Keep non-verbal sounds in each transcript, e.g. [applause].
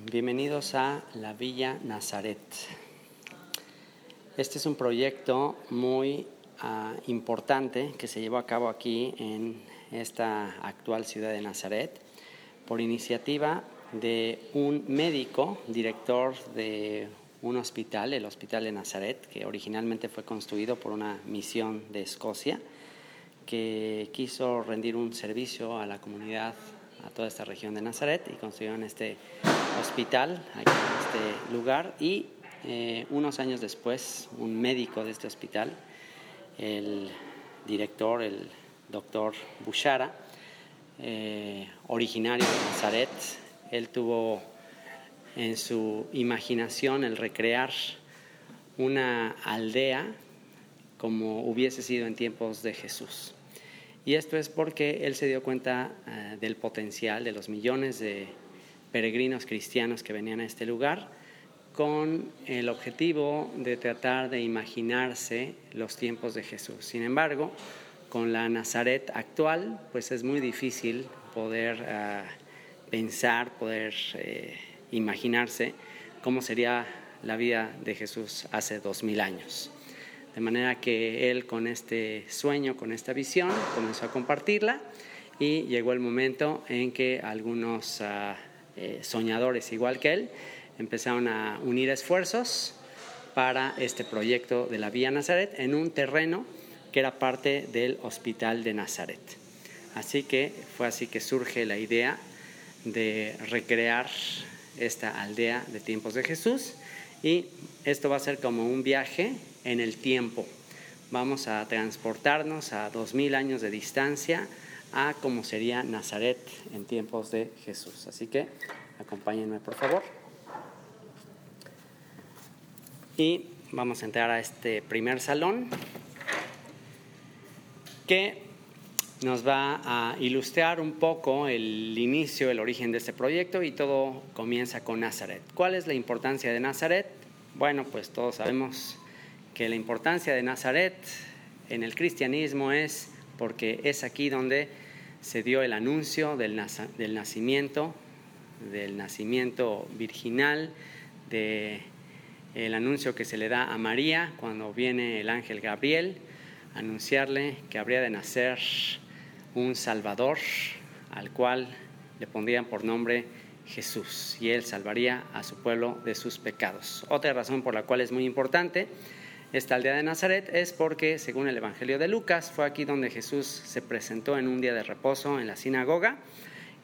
Bienvenidos a la Villa Nazaret. Este es un proyecto muy ah, importante que se llevó a cabo aquí en esta actual ciudad de Nazaret por iniciativa de un médico, director de un hospital, el Hospital de Nazaret, que originalmente fue construido por una misión de Escocia, que quiso rendir un servicio a la comunidad, a toda esta región de Nazaret, y construyeron este hospital, aquí en este lugar, y eh, unos años después, un médico de este hospital, el director, el doctor Bushara, eh, originario de Nazaret, él tuvo en su imaginación el recrear una aldea como hubiese sido en tiempos de Jesús. Y esto es porque él se dio cuenta eh, del potencial de los millones de peregrinos cristianos que venían a este lugar con el objetivo de tratar de imaginarse los tiempos de Jesús. Sin embargo, con la Nazaret actual, pues es muy difícil poder eh, pensar, poder eh, imaginarse cómo sería la vida de Jesús hace dos mil años. De manera que él con este sueño, con esta visión, comenzó a compartirla y llegó el momento en que algunos ah, eh, soñadores igual que él empezaron a unir esfuerzos para este proyecto de la Vía Nazaret en un terreno que era parte del Hospital de Nazaret. Así que fue así que surge la idea de recrear esta aldea de tiempos de Jesús y esto va a ser como un viaje en el tiempo. Vamos a transportarnos a dos mil años de distancia a cómo sería Nazaret en tiempos de Jesús. Así que acompáñenme por favor. Y vamos a entrar a este primer salón que nos va a ilustrar un poco el inicio, el origen de este proyecto y todo comienza con Nazaret. ¿Cuál es la importancia de Nazaret? Bueno, pues todos sabemos que la importancia de Nazaret en el cristianismo es porque es aquí donde se dio el anuncio del, nacimiento, del nacimiento virginal, del el anuncio que se le da a María cuando viene el ángel Gabriel anunciarle que habría de nacer un Salvador al cual le pondrían por nombre Jesús y él salvaría a su pueblo de sus pecados. Otra razón por la cual es muy importante esta aldea de Nazaret es porque, según el Evangelio de Lucas, fue aquí donde Jesús se presentó en un día de reposo en la sinagoga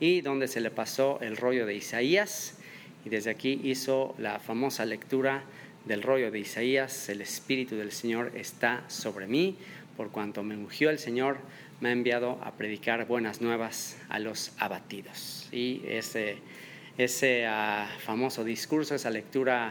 y donde se le pasó el rollo de Isaías y desde aquí hizo la famosa lectura del rollo de Isaías, el Espíritu del Señor está sobre mí, por cuanto me ungió el Señor me ha enviado a predicar buenas nuevas a los abatidos. Y ese, ese ah, famoso discurso, esa lectura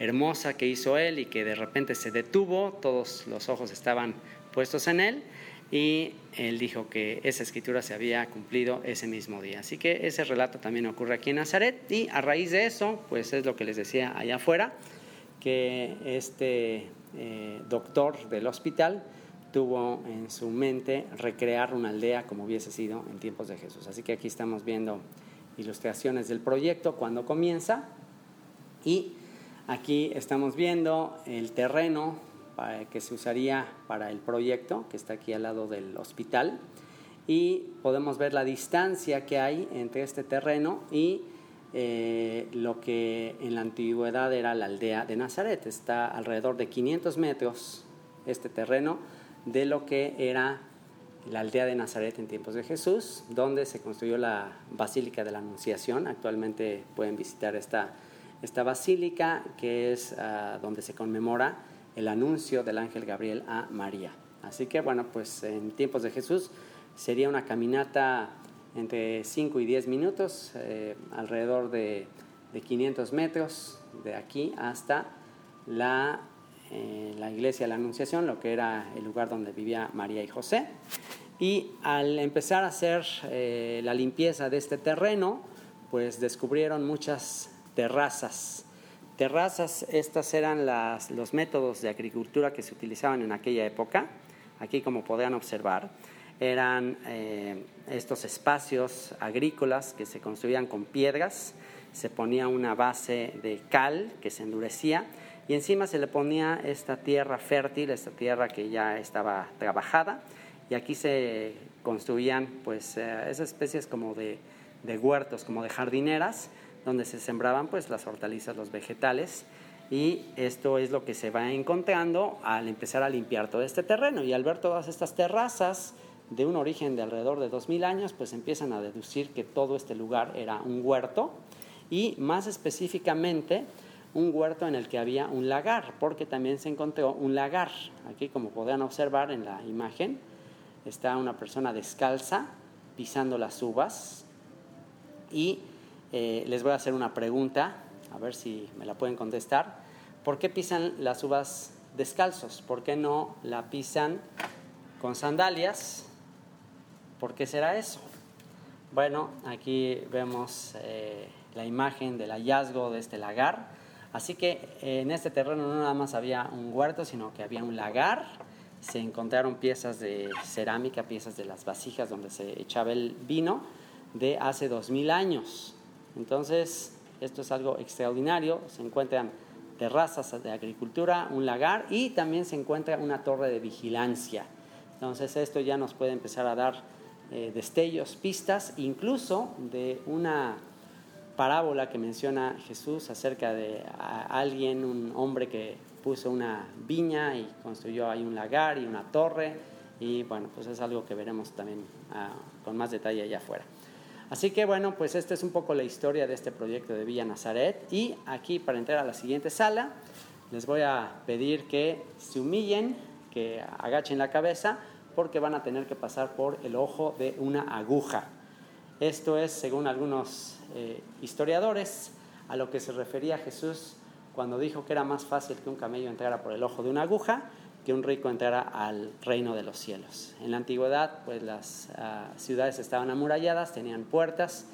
hermosa que hizo él y que de repente se detuvo, todos los ojos estaban puestos en él y él dijo que esa escritura se había cumplido ese mismo día. Así que ese relato también ocurre aquí en Nazaret y a raíz de eso, pues es lo que les decía allá afuera, que este eh, doctor del hospital tuvo en su mente recrear una aldea como hubiese sido en tiempos de Jesús. Así que aquí estamos viendo ilustraciones del proyecto cuando comienza y aquí estamos viendo el terreno que se usaría para el proyecto que está aquí al lado del hospital y podemos ver la distancia que hay entre este terreno y eh, lo que en la antigüedad era la aldea de Nazaret. Está alrededor de 500 metros este terreno de lo que era la aldea de Nazaret en tiempos de Jesús, donde se construyó la Basílica de la Anunciación. Actualmente pueden visitar esta, esta basílica, que es ah, donde se conmemora el anuncio del ángel Gabriel a María. Así que bueno, pues en tiempos de Jesús sería una caminata entre 5 y 10 minutos, eh, alrededor de, de 500 metros de aquí hasta la eh, la iglesia de la Anunciación, lo que era el lugar donde vivía María y José. Y al empezar a hacer eh, la limpieza de este terreno, pues descubrieron muchas terrazas. Terrazas, estas eran los métodos de agricultura que se utilizaban en aquella época. Aquí, como podrán observar, eran eh, estos espacios agrícolas que se construían con piedras se ponía una base de cal que se endurecía y encima se le ponía esta tierra fértil, esta tierra que ya estaba trabajada y aquí se construían pues eh, esas especies como de, huertos, como de jardineras, donde se sembraban pues las hortalizas, los vegetales y esto es lo que se va encontrando al empezar a limpiar todo este terreno y al ver todas estas terrazas de un origen de alrededor de 2000 años, pues empiezan a deducir que todo este lugar era un huerto y más específicamente un huerto en el que había un lagar, porque también se encontró un lagar. Aquí, como podrán observar en la imagen, está una persona descalza pisando las uvas y eh, les voy a hacer una pregunta, a ver si me la pueden contestar. ¿Por qué pisan las uvas descalzos? ¿Por qué no la pisan con sandalias? ¿Por qué será eso? Bueno, aquí vemos eh, la imagen del hallazgo de este lagar. Así que eh, en este terreno no nada más había un huerto, sino que había un lagar. Se encontraron piezas de cerámica, piezas de las vasijas donde se echaba el vino de hace dos mil años. Entonces, esto es algo extraordinario. Se encuentran terrazas de agricultura, un lagar y también se encuentra una torre de vigilancia. Entonces, esto ya nos puede empezar a dar eh, destellos, pistas, incluso de una parábola que menciona Jesús acerca de alguien, un hombre que puso una viña y construyó ahí un lagar y una torre. Y bueno, pues es algo que veremos también ah, con más detalle allá afuera. Así que bueno, pues esta es un poco la historia de este proyecto de Villa Nazaret. Y aquí para entrar a la siguiente sala, les voy a pedir que se humillen, que agachen la cabeza, porque van a tener que pasar por el ojo de una aguja. Esto es, según algunos eh, historiadores, a lo que se refería Jesús cuando dijo que era más fácil que un camello entrara por el ojo de una aguja que un rico entrara al reino de los cielos. En la antigüedad, pues las ah, ciudades estaban amuralladas, tenían puertas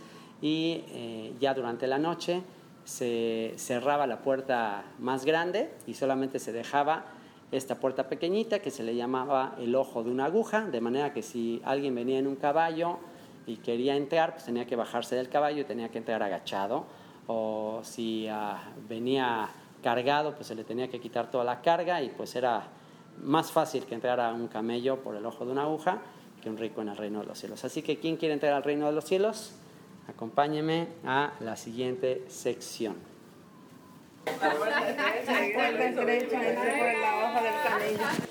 y eh, ya durante la noche se cerraba la puerta más grande y solamente se dejaba esta puerta pequeñita que se le llamaba el ojo de una aguja, de manera que si alguien venía en un caballo y quería entrar, pues tenía que bajarse del caballo y tenía que entrar agachado. O si ah, venía cargado, pues se le tenía que quitar toda la carga y pues era más fácil que entrara un camello por el ojo de una aguja que un rico en el reino de los cielos. Así que, ¿quién quiere entrar al reino de los cielos? Acompáñeme a la siguiente sección.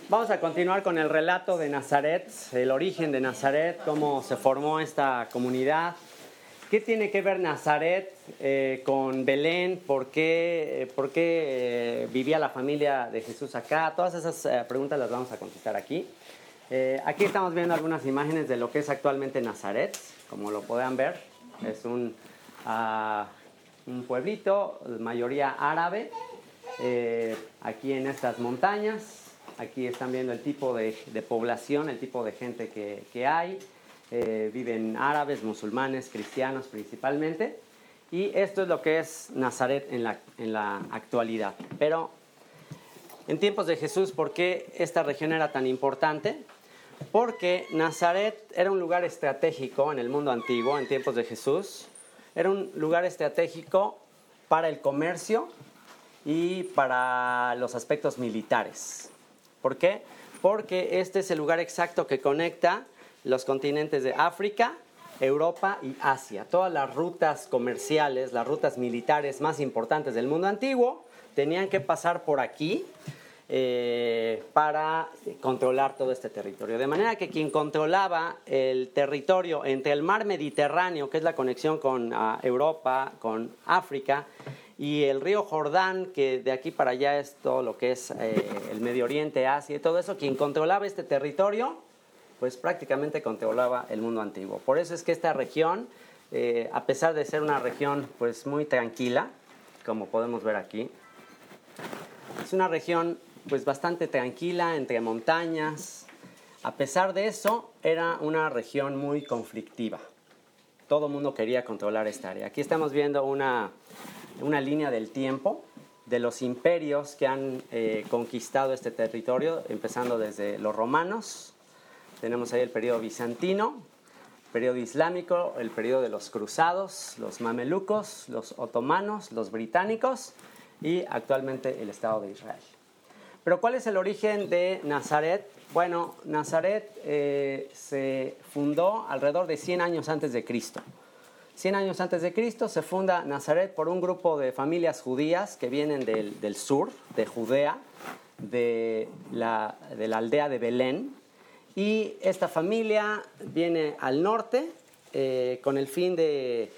Vamos a continuar con el relato de Nazaret, el origen de Nazaret, cómo se formó esta comunidad. ¿Qué tiene que ver Nazaret eh, con Belén? ¿Por qué, eh, por qué eh, vivía la familia de Jesús acá? Todas esas preguntas las vamos a contestar aquí. aquí estamos viendo algunas imágenes de lo que es actualmente Nazaret, como lo puedan ver. Es un... Ah, un pueblito, mayoría árabe, aquí en estas montañas. Aquí están viendo el tipo de, población, el tipo de gente que, hay. Eh, viven árabes, musulmanes, cristianos principalmente. Y esto es lo que es Nazaret en la, en la actualidad. Pero en tiempos de Jesús, ¿por qué esta región era tan importante? Porque Nazaret era un lugar estratégico en el mundo antiguo, en tiempos de Jesús. Era un lugar estratégico para el comercio y para los aspectos militares. ¿Por qué? Porque este es el lugar exacto que conecta los continentes de África, Europa y Asia. Todas las rutas comerciales, las rutas militares más importantes del mundo antiguo tenían que pasar por aquí eh, para controlar todo este territorio. De manera que quien controlaba el territorio entre el mar Mediterráneo, que es la conexión con ah, Europa, con África, y el río Jordán, que de aquí para allá es todo lo que es eh, el Medio Oriente, Asia y todo eso, quien controlaba este territorio, pues prácticamente controlaba el mundo antiguo. Por eso es que esta región, eh, a pesar de ser una región pues muy tranquila, como podemos ver aquí, es una región pues bastante tranquila, entre montañas. A pesar de eso, era una región muy conflictiva. Todo el mundo quería controlar esta área. Aquí estamos viendo una, una línea del tiempo de los imperios que han eh, conquistado este territorio, empezando desde los romanos. Tenemos ahí el periodo bizantino, periodo islámico, el periodo de los cruzados, los mamelucos, los otomanos, los británicos y actualmente el Estado de Israel. Pero ¿cuál es el origen de Nazaret? Bueno, Nazaret eh, se fundó alrededor de 100 años antes de Cristo. 100 años antes de Cristo se funda Nazaret por un grupo de familias judías que vienen del, sur, de Judea, de la, de la, aldea de Belén. Y esta familia viene al norte eh, con el fin de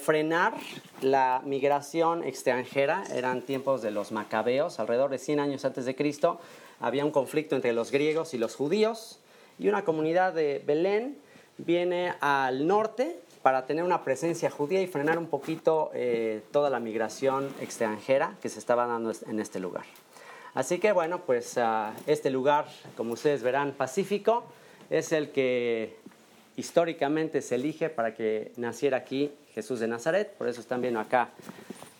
frenar la migración extranjera. Eran tiempos de los macabeos, alrededor de 100 años antes de Cristo. Había un conflicto entre los griegos y los judíos. Y una comunidad de Belén viene al norte para tener una presencia judía y frenar un poquito eh, toda la migración extranjera que se estaba dando en este lugar. Así que bueno, pues ah, este lugar, como ustedes verán, pacífico, es el que históricamente se elige para que naciera aquí Jesús de Nazaret, por eso están viendo acá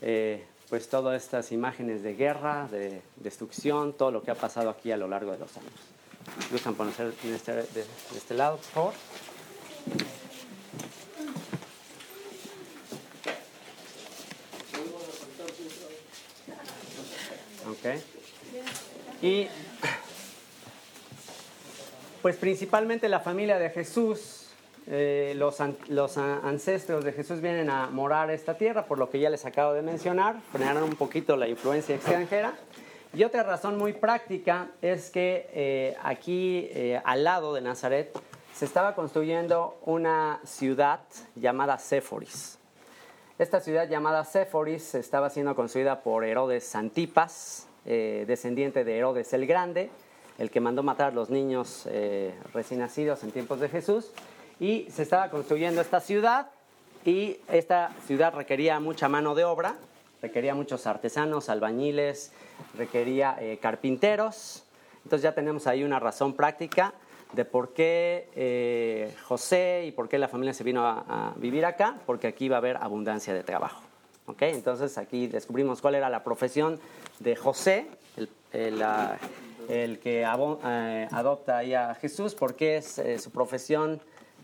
eh, pues todas estas imágenes de guerra, de destrucción, todo lo que ha pasado aquí a lo largo de los años. ¿Gustan ponerse este, de, este lado, por favor? Ok. Y pues principalmente la familia de Jesús eh, los, ancestros de Jesús vienen a morar esta tierra, por lo que ya les acabo de mencionar, frenaron un poquito la influencia extranjera. Y otra razón muy práctica es que eh, aquí eh, al lado de Nazaret se estaba construyendo una ciudad llamada Séforis. Esta ciudad llamada Séforis estaba siendo construida por Herodes Antipas, descendiente de Herodes el Grande, el que mandó matar a los niños recién nacidos en tiempos de Jesús y se estaba construyendo esta ciudad y esta ciudad requería mucha mano de obra, requería muchos artesanos, albañiles, requería eh, carpinteros. Entonces ya tenemos ahí una razón práctica de por qué eh, José y por qué la familia se vino a, vivir acá, porque aquí va a haber abundancia de trabajo. ¿Okay? Entonces aquí descubrimos cuál era la profesión de José, el, el, que eh, adopta ahí a Jesús, porque es su profesión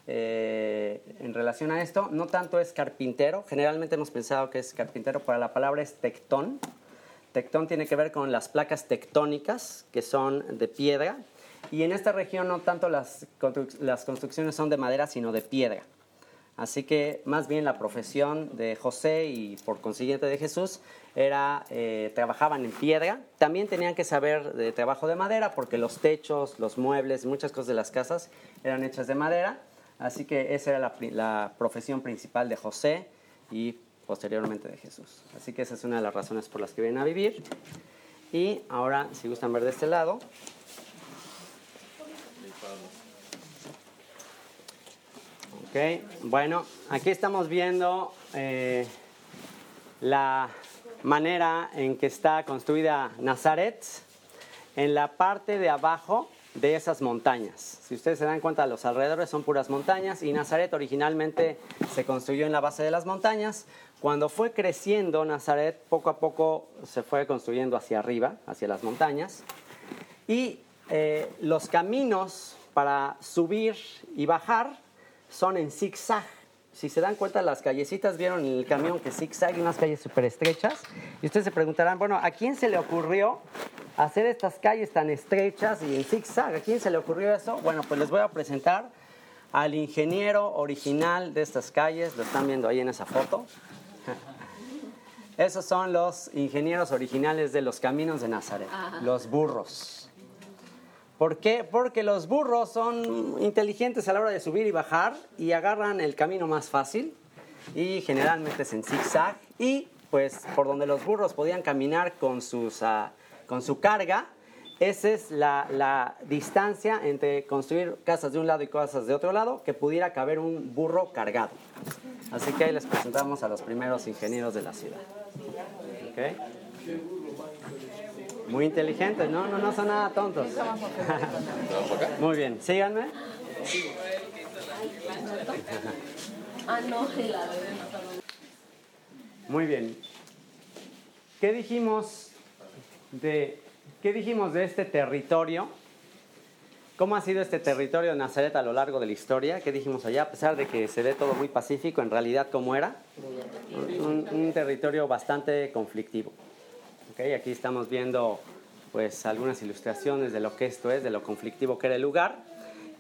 eh, en relación a esto. No tanto es carpintero, generalmente hemos pensado que es carpintero, pero la palabra es tectón. Tectón tiene que ver con las placas tectónicas, que son de piedra. Y en esta región no tanto las, las construcciones son de madera, sino de piedra. Así que más bien la profesión de José y por consiguiente de Jesús era, eh, trabajaban en piedra. También tenían que saber de trabajo de madera porque los techos, los muebles, muchas cosas de las casas eran hechas de madera. Así que esa era la, profesión principal de José y posteriormente de Jesús. Así que esa es una de las razones por las que vienen a vivir. Y ahora, si gustan ver de este lado. Ok, bueno, aquí estamos viendo eh, la manera en que está construida Nazaret. En la parte de abajo de esas montañas. Si ustedes se dan cuenta, los alrededores son puras montañas y Nazaret originalmente se construyó en la base de las montañas. Cuando fue creciendo Nazaret, poco a poco se fue construyendo hacia arriba, hacia las montañas. Y eh, los caminos para subir y bajar son en zigzag. Si se dan cuenta, las callecitas vieron el camión que zigzag, unas calles súper estrechas. Y ustedes se preguntarán, bueno, ¿a quién se le ocurrió hacer estas calles tan estrechas y en zigzag. ¿A quién se le ocurrió eso? Bueno, pues les voy a presentar al ingeniero original de estas calles. Lo están viendo ahí en esa foto. [laughs] Esos son los ingenieros originales de los caminos de Nazaret, los burros. ¿Por qué? Porque los burros son inteligentes a la hora de subir y bajar y agarran el camino más fácil y generalmente es en zigzag y pues por donde los burros podían caminar con sus ah, con su carga, esa es la, distancia entre construir casas de un lado y casas de otro lado que pudiera caber un burro cargado. Así que ahí les presentamos a los primeros ingenieros de la ciudad. Muy inteligentes, ¿no? No, no son nada tontos. Muy bien, síganme. Muy bien. ¿Qué dijimos de, ¿qué dijimos de este territorio? ¿Cómo ha sido este territorio de Nazaret a lo largo de la historia? ¿Qué dijimos allá? A pesar de que se ve todo muy pacífico, en realidad, ¿cómo era? Un, territorio bastante conflictivo. Okay, aquí estamos viendo pues algunas ilustraciones de lo que esto es, de lo conflictivo que era el lugar.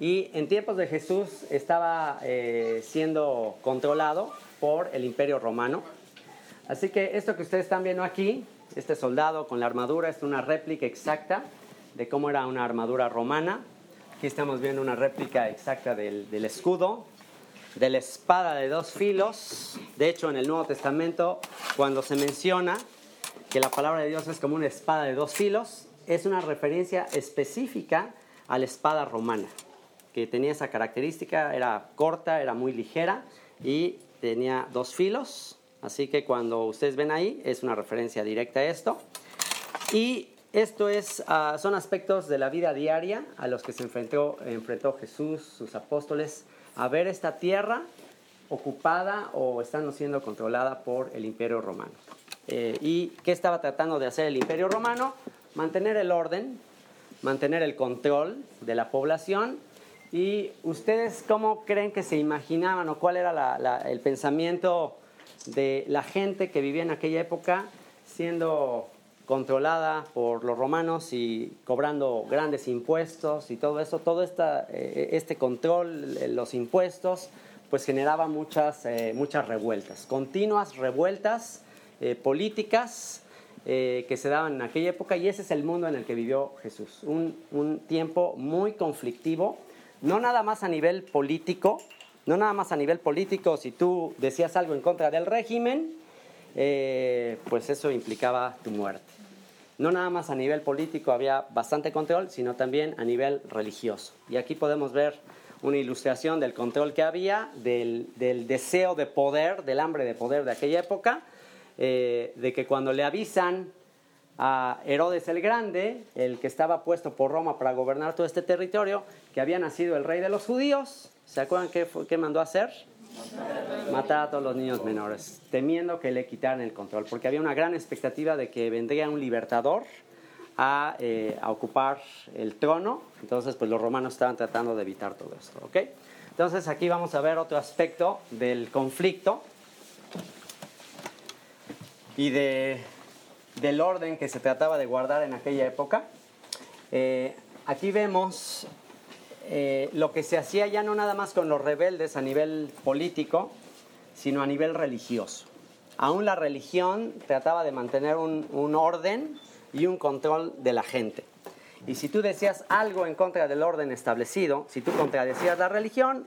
Y en tiempos de Jesús estaba eh, siendo controlado por el imperio romano. Así que esto que ustedes están viendo aquí, este soldado con la armadura, es una réplica exacta de cómo era una armadura romana. Aquí estamos viendo una réplica exacta del, del escudo, de la espada de dos filos. De hecho, en el Nuevo Testamento, cuando se menciona que la palabra de Dios es como una espada de dos filos, es una referencia específica a la espada romana, que tenía esa característica, era corta, era muy ligera y tenía dos filos. Así que cuando ustedes ven ahí, es una referencia directa a esto. Y esto es, ah, son aspectos de la vida diaria a los que se enfrentó, enfrentó Jesús, sus apóstoles, a ver esta tierra ocupada o estando siendo controlada por el imperio romano. Eh, ¿Y qué estaba tratando de hacer el imperio romano? Mantener el orden, mantener el control de la población. ¿Y ustedes cómo creen que se imaginaban o cuál era el pensamiento de la gente que vivía en aquella época siendo controlada por los romanos y cobrando grandes impuestos y todo eso, todo esta, eh, este control, eh, los impuestos, pues generaba muchas, eh, muchas revueltas, continuas revueltas políticas que se daban en aquella época y ese es el mundo en el que vivió Jesús, un, un tiempo muy conflictivo, no nada más a nivel político, no nada más a nivel político, si tú decías algo en contra del régimen, pues eso implicaba tu muerte no nada más a nivel político había bastante control, sino también a nivel religioso. Y aquí podemos ver una ilustración del control que había, del, deseo de poder, del hambre de poder de aquella época, eh, de que cuando le avisan a Herodes el Grande, el que estaba puesto por Roma para gobernar todo este territorio, que había nacido el rey de los judíos, ¿se acuerdan qué, qué mandó a hacer? matar a todos los niños menores, temiendo que le quitaran el control, porque había una gran expectativa de que vendría un libertador a, eh, ocupar el trono, entonces pues los romanos estaban tratando de evitar todo esto, ¿ok? Entonces aquí vamos a ver otro aspecto del conflicto y de, del orden que se trataba de guardar en aquella época. Eh, aquí vemos eh, lo que se hacía ya no nada más con los rebeldes a nivel político, sino a nivel religioso. Aún la religión trataba de mantener un, orden y un control de la gente. Y si tú decías algo en contra del orden establecido, si tú contradecías la religión,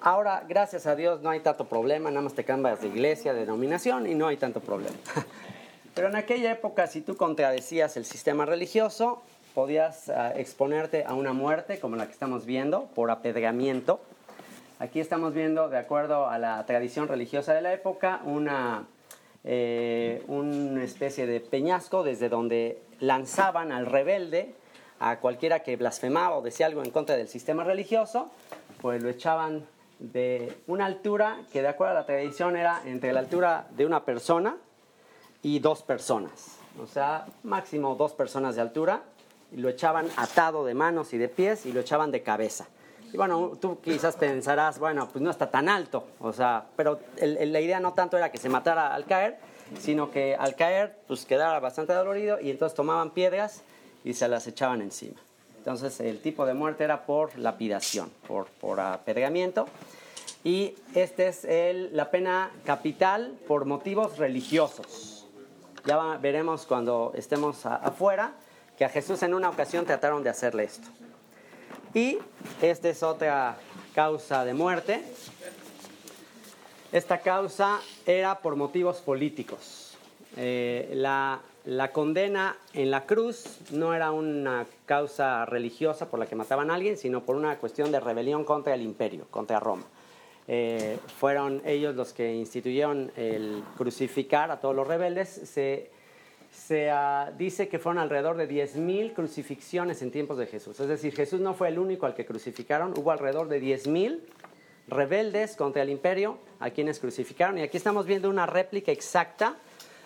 ahora gracias a Dios no hay tanto problema, nada más te cambias de iglesia, de denominación y no hay tanto problema. [laughs] Pero en aquella época, si tú contradecías el sistema religioso, podías ah, exponerte a una muerte como la que estamos viendo por apedreamiento. Aquí estamos viendo, de acuerdo a la tradición religiosa de la época, una, eh, una especie de peñasco desde donde lanzaban al rebelde, a cualquiera que blasfemaba o decía algo en contra del sistema religioso, pues lo echaban de una altura que de acuerdo a la tradición era entre la altura de una persona y dos personas. O sea, máximo dos personas de altura lo echaban atado de manos y de pies y lo echaban de cabeza. Y bueno, tú quizás pensarás, bueno, pues no está tan alto, o sea, pero la idea no tanto era que se matara al caer, sino que al caer pues quedara bastante dolorido y entonces tomaban piedras y se las echaban encima. Entonces el tipo de muerte era por lapidación, por, por apedreamiento. Y esta es el, la pena capital por motivos religiosos. Ya veremos cuando estemos afuera que a Jesús en una ocasión trataron de hacerle esto. Y esta es otra causa de muerte. Esta causa era por motivos políticos. Eh, la, la, condena en la cruz no era una causa religiosa por la que mataban a alguien, sino por una cuestión de rebelión contra el imperio, contra Roma. Eh, fueron ellos los que instituyeron el crucificar a todos los rebeldes. Se se ah, dice que fueron alrededor de 10.000 crucifixiones en tiempos de Jesús. Es decir, Jesús no fue el único al que crucificaron, hubo alrededor de 10.000 rebeldes contra el imperio a quienes crucificaron. Y aquí estamos viendo una réplica exacta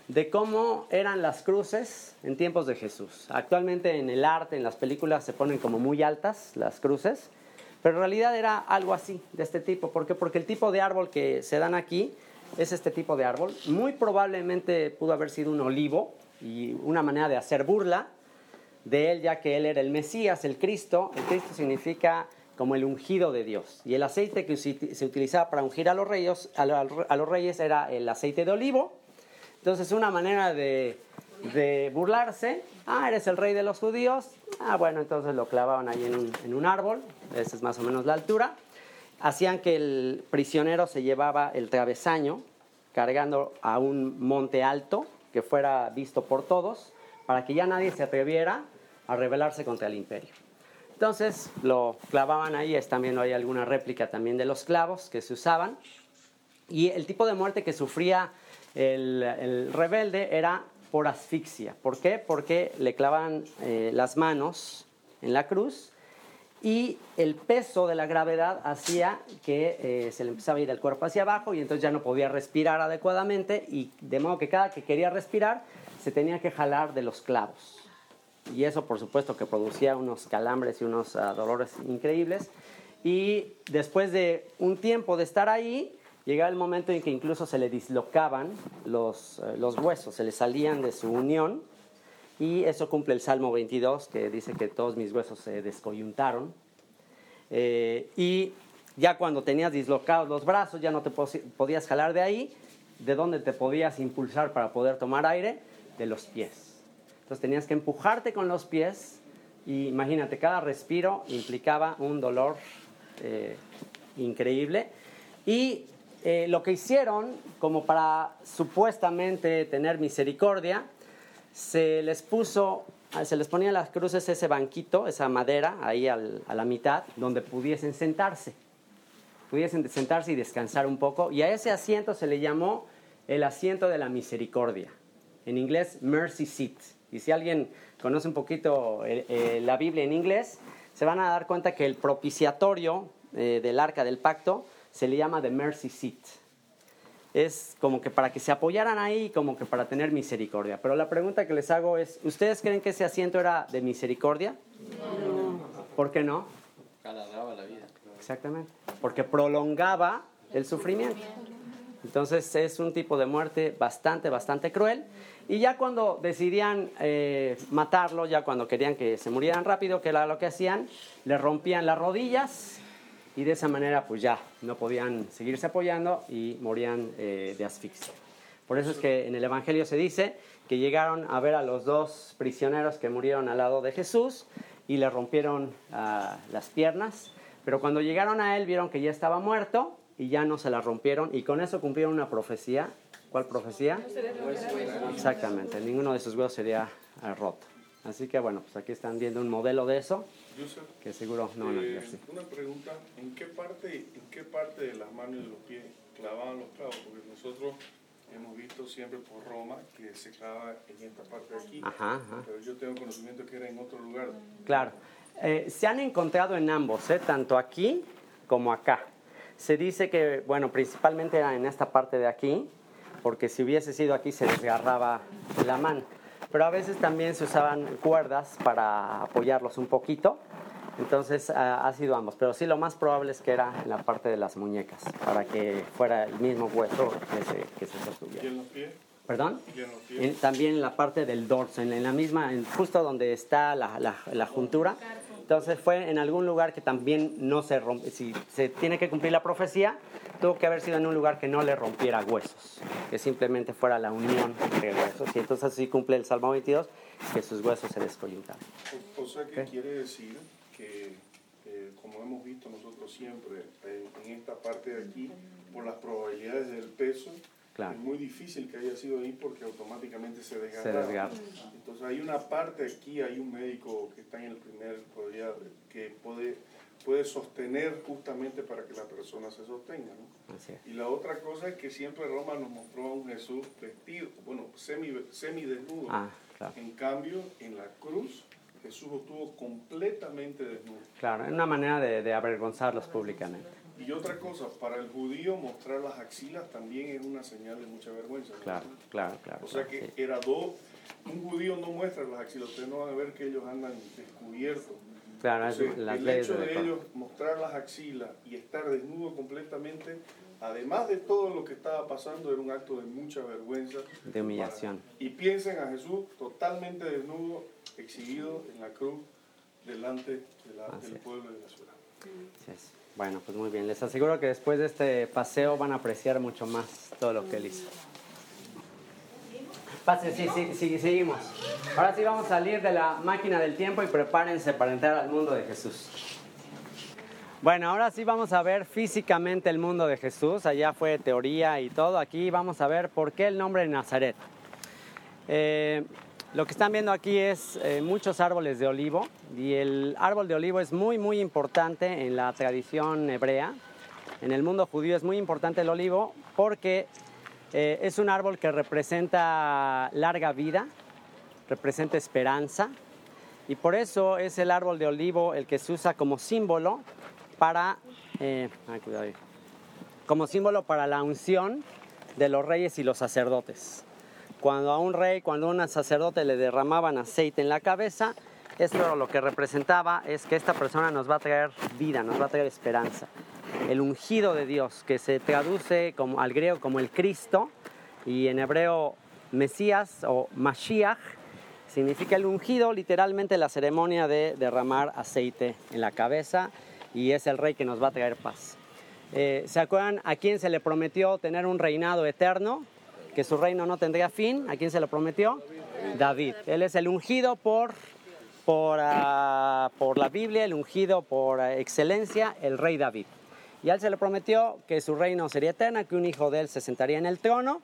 de cómo eran las cruces en tiempos de Jesús. Actualmente en el arte, en las películas, se ponen como muy altas las cruces, pero en realidad era algo así, de este tipo. ¿Por qué? Porque el tipo de árbol que se dan aquí es este tipo de árbol. Muy probablemente pudo haber sido un olivo y una manera de hacer burla de él, ya que él era el Mesías, el Cristo. El Cristo significa como el ungido de Dios. Y el aceite que se utilizaba para ungir a los reyes, a los reyes era el aceite de olivo. Entonces, una manera de, burlarse, ah, eres el rey de los judíos, ah, bueno, entonces lo clavaban ahí en un, árbol, esa es más o menos la altura, hacían que el prisionero se llevaba el travesaño cargando a un monte alto que fuera visto por todos, para que ya nadie se atreviera a rebelarse contra el imperio. Entonces lo clavaban ahí, es también hay alguna réplica también de los clavos que se usaban, y el tipo de muerte que sufría el, rebelde era por asfixia. ¿Por qué? Porque le clavan eh, las manos en la cruz y el peso de la gravedad hacía que eh, se le empezaba a ir el cuerpo hacia abajo y entonces ya no podía respirar adecuadamente y de modo que cada que quería respirar se tenía que jalar de los clavos. Y eso por supuesto que producía unos calambres y unos ah, dolores increíbles. Y después de un tiempo de estar ahí, llegaba el momento en que incluso se le dislocaban los, eh, los huesos, se le salían de su unión. Y eso cumple el Salmo 22, que dice que todos mis huesos se descoyuntaron. Eh, y ya cuando tenías dislocados los brazos, ya no te podías jalar de ahí. ¿De dónde te podías impulsar para poder tomar aire? De los pies. Entonces tenías que empujarte con los pies. Y imagínate, cada respiro implicaba un dolor eh, increíble. Y eh, lo que hicieron, como para supuestamente tener misericordia, se les puso, se les ponía las cruces ese banquito, esa madera, ahí a la mitad, donde pudiesen sentarse. Pudiesen sentarse y descansar un poco. Y a ese asiento se le llamó el asiento de la misericordia. En inglés, mercy seat. Y si alguien conoce un poquito eh, eh, la Biblia en inglés, se van a dar cuenta que el propiciatorio del arca del pacto se le llama The Mercy Seat. Es como que para que se apoyaran ahí, como que para tener misericordia. Pero la pregunta que les hago es, ¿ustedes creen que ese asiento era de misericordia? No. ¿Por qué no? Alargaba la vida. Exactamente. Porque prolongaba el sufrimiento. Entonces es un tipo de muerte bastante, bastante cruel. Y ya cuando decidían eh, matarlo, ya cuando querían que se murieran rápido, que era lo que hacían, le rompían las rodillas y de esa manera pues ya no podían seguirse apoyando y morían eh, de asfixia. Por eso es que en el Evangelio se dice que llegaron a ver a los dos prisioneros que murieron al lado de Jesús y le rompieron ah, las piernas, pero cuando llegaron a él vieron que ya estaba muerto y ya no se la rompieron y con eso cumplieron una profecía. ¿Cuál profecía? Exactamente, ninguno de sus huesos sería ah, roto. Así que bueno, pues aquí están viendo un modelo de eso que seguro no eh, Una pregunta, ¿en qué, parte, ¿en qué parte de las manos y de los pies clavaban los clavos? Porque nosotros hemos visto siempre por Roma que se clava en esta parte de aquí, pero yo tengo conocimiento que era en otro lugar. Claro, eh, se han encontrado en ambos, ¿eh? tanto aquí como acá. Se dice que, bueno, principalmente era en esta parte de aquí, porque si hubiese sido aquí se desgarraba la mano pero a veces también se usaban cuerdas para apoyarlos un poquito. Entonces ha sido ambos, pero sí lo más probable es que era en la parte de las muñecas, para que fuera el mismo hueso que se, que se sostuviera. ¿Y en los pies? ¿Perdón? ¿Y en los pies? también en la parte del dorso, en, la misma, justo donde está la, la, la juntura. Entonces fue en algún lugar que también no se rompe, si se tiene que cumplir la profecía, tuvo que haber sido en un lugar que no le rompiera huesos, que simplemente fuera la unión entre huesos. Y entonces así cumple el Salmo 22, que sus huesos se descoyuntaron. O, sea que quiere decir que, como hemos visto nosotros siempre, en, esta parte de aquí, por las probabilidades del peso, Es muy difícil que haya sido ahí porque automáticamente se desgarra. Entonces hay una parte aquí, hay un médico que está en el primer, que puede puede sostener justamente para que la persona se sostenga. ¿no? Y la otra cosa es que siempre Roma nos mostró a un Jesús vestido, bueno, semi, semi desnudo. Ah, en cambio, en la cruz Jesús estuvo completamente desnudo. Claro, es una manera de, de avergonzarlos públicamente. Y otra cosa, para el judío mostrar las axilas también es una señal de mucha vergüenza. Claro, claro, claro. O sea que era dos, un judío no muestra las axilas, ustedes no van a ver que ellos andan descubiertos. Claro, las el hecho de, ellos mostrar las axilas y estar desnudo completamente, además de todo lo que estaba pasando, era un acto de mucha vergüenza. De humillación. y piensen a Jesús totalmente desnudo, exhibido en la cruz, delante del pueblo de la ciudad. Bueno, pues muy bien. Les aseguro que después de este paseo van a apreciar mucho más todo lo que él hizo. Pase, sí, sí, sí, seguimos. Ahora sí vamos a salir de la máquina del tiempo y prepárense para entrar al mundo de Jesús. Bueno, ahora sí vamos a ver físicamente el mundo de Jesús. Allá fue teoría y todo. Aquí vamos a ver por qué el nombre de Nazaret. Eh, lo que están viendo aquí es eh, muchos árboles de olivo y el árbol de olivo es muy muy importante en la tradición hebrea. En el mundo judío es muy importante el olivo porque eh, es un árbol que representa larga vida, representa esperanza y por eso es el árbol de olivo el que se usa como símbolo para, eh, como símbolo para la unción de los reyes y los sacerdotes. Cuando a un rey, cuando a un sacerdote le derramaban aceite en la cabeza, esto lo que representaba es que esta persona nos va a traer vida, nos va a traer esperanza. El ungido de Dios, que se traduce como, al griego como el Cristo, y en hebreo Mesías o Mashiach, significa el ungido, literalmente la ceremonia de derramar aceite en la cabeza, y es el rey que nos va a traer paz. Eh, ¿Se acuerdan a quién se le prometió tener un reinado eterno? que su reino no tendría fin. ¿A quién se lo prometió? David. Él es el ungido por, por, ah, por la Biblia, el ungido por ah, excelencia, el rey David. Y a él se le prometió que su reino sería eterno, que un hijo de él se sentaría en el trono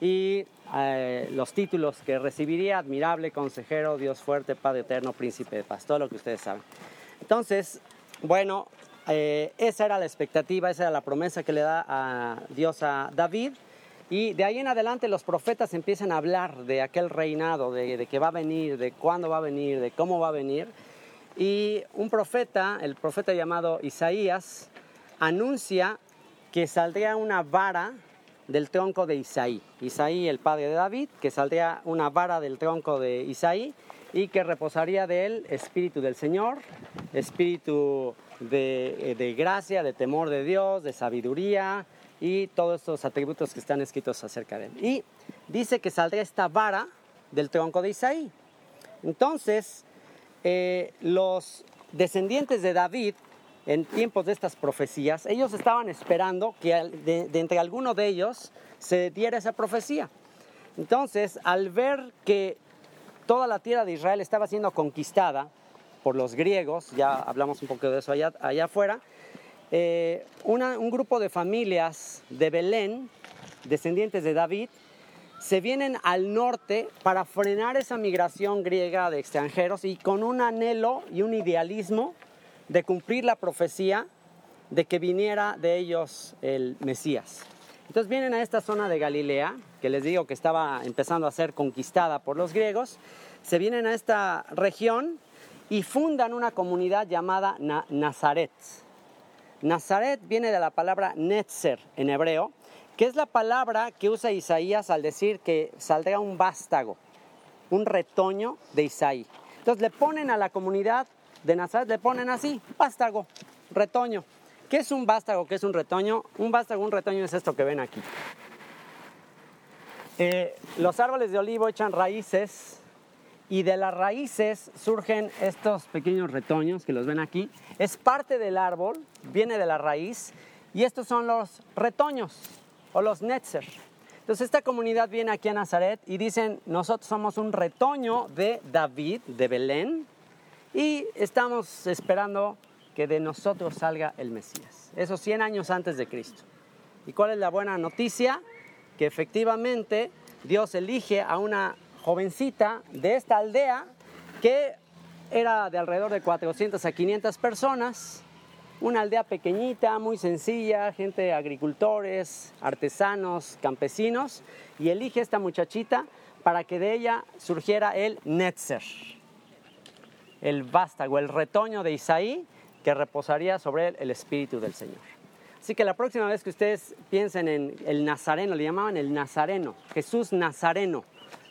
y eh, los títulos que recibiría, admirable, consejero, Dios fuerte, Padre eterno, príncipe de paz, todo lo que ustedes saben. Entonces, bueno, eh, esa era la expectativa, esa era la promesa que le da Dios a David. Y de ahí en adelante los profetas empiezan a hablar de aquel reinado, de, de que va a venir, de cuándo va a venir, de cómo va a venir. Y un profeta, el profeta llamado Isaías, anuncia que saldría una vara del tronco de Isaí. Isaí, el padre de David, que saldría una vara del tronco de Isaí y que reposaría de él espíritu del Señor, espíritu de, de gracia, de temor de Dios, de sabiduría, y todos estos atributos que están escritos acerca de él. Y dice que saldría esta vara del tronco de Isaí. Entonces, eh, los descendientes de David, en tiempos de estas profecías, ellos estaban esperando que de, entre alguno de ellos se diera esa profecía. Entonces, al ver que toda la tierra de Israel estaba siendo conquistada por los griegos, ya hablamos un poco de eso allá, afuera, eh, un grupo de familias de Belén, descendientes de David, se vienen al norte para frenar esa migración griega de extranjeros y con un anhelo y un idealismo de cumplir la profecía de que viniera de ellos el Mesías. Entonces vienen a esta zona de Galilea, que les digo que estaba empezando a ser conquistada por los griegos, se vienen a esta región y fundan una comunidad llamada Nazaret. Nazaret viene de la palabra Netzer en hebreo, que es la palabra que usa Isaías al decir que saldrá un vástago, un retoño de Isaí. Entonces le ponen a la comunidad de Nazaret, le ponen así, vástago, retoño. ¿Qué es un vástago? ¿Qué es un retoño? Un vástago, un retoño es esto que ven aquí. Eh, los árboles de olivo echan raíces y de las raíces surgen estos pequeños retoños que los ven aquí. Es parte del árbol, viene de la raíz y estos son los retoños o los netzer. Entonces esta comunidad viene aquí a Nazaret y dicen, nosotros somos un retoño de David, de Belén, y estamos esperando que de nosotros salga el Mesías. Esos 100 años antes de Cristo. ¿Y cuál es la buena noticia? Que efectivamente Dios elige a una jovencita de esta aldea que era de alrededor de 400 a 500 personas, una aldea pequeñita, muy sencilla, gente agricultores, artesanos, campesinos, y elige esta muchachita para que de ella surgiera el Netzer, el vástago, el retoño de Isaí que reposaría sobre él el espíritu del Señor. Así que la próxima vez que ustedes piensen en el Nazareno, le llamaban el Nazareno, Jesús Nazareno,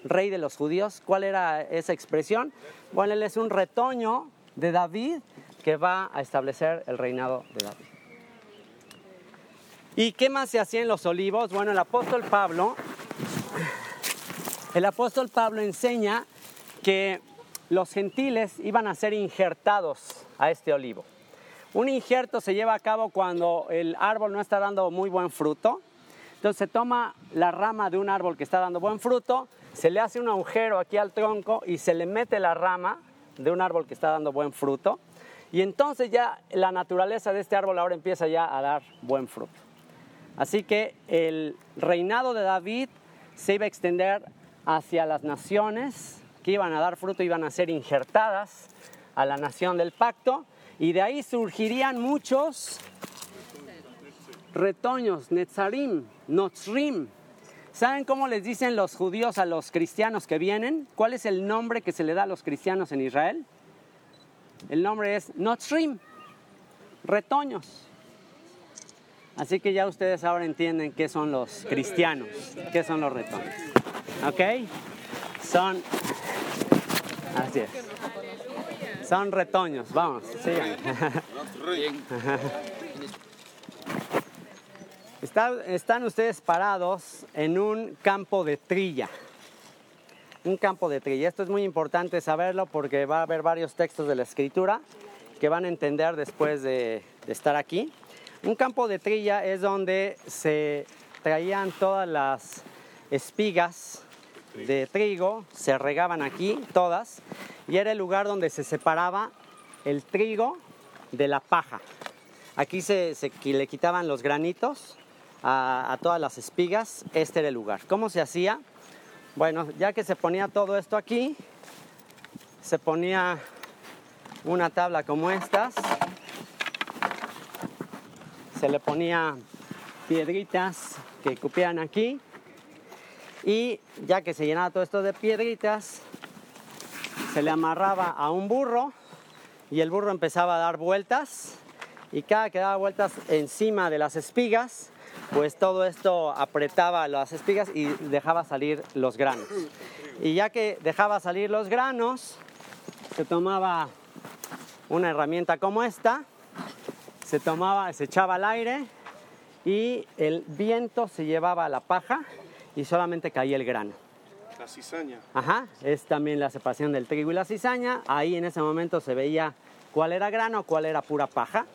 rey de los judíos, ¿cuál era esa expresión? Bueno, él es un retoño de David que va a establecer el reinado de David. ¿Y qué más se hacía en los olivos? Bueno, el apóstol Pablo, el apóstol Pablo enseña que los gentiles iban a ser injertados a este olivo. Un injerto se lleva a cabo cuando el árbol no está dando muy buen fruto. Entonces se toma la rama de un árbol que está dando buen fruto, se le hace un agujero aquí al tronco y se le mete la rama de un árbol que está dando buen fruto. Y entonces ya la naturaleza de este árbol ahora empieza ya a dar buen fruto. Así que el reinado de David se iba a extender hacia las naciones que iban a dar fruto, iban a ser injertadas a la nación del pacto y de ahí surgirían muchos retoños, netzarim, notzrim. ¿Saben cómo les dicen los judíos a los cristianos que vienen? ¿Cuál es el nombre que se le da a los cristianos en Israel? El nombre es notzrim, retoños. Así que ya ustedes ahora entienden qué son los cristianos, qué son los retoños. ¿Ok? Son... Así es. Son retoños, vamos, [laughs] están ustedes parados en un campo de trilla. Un campo de trilla. Esto es muy importante saberlo porque va a haber varios textos de la escritura que van a entender después de, de estar aquí. Un campo de trilla es donde se traían todas las espigas de trigo, se regaban aquí todas y era el lugar donde se separaba el trigo de la paja. Aquí se, le quitaban los granitos a, a, todas las espigas, este era el lugar. ¿Cómo se hacía? Bueno, ya que se ponía todo esto aquí, se ponía una tabla como estas, se le ponía piedritas que cupían aquí y ya que se llenaba todo esto de piedritas, se le amarraba a un burro y el burro empezaba a dar vueltas y cada que daba vueltas encima de las espigas, pues todo esto apretaba las espigas y dejaba salir los granos. Y ya que dejaba salir los granos, se tomaba una herramienta como esta, se tomaba, se echaba al aire y el viento se llevaba la paja y solamente caía el grano. La cizaña. Ajá, es también la separación del trigo y la cizaña. Ahí en ese momento se veía cuál era grano, cuál era pura paja.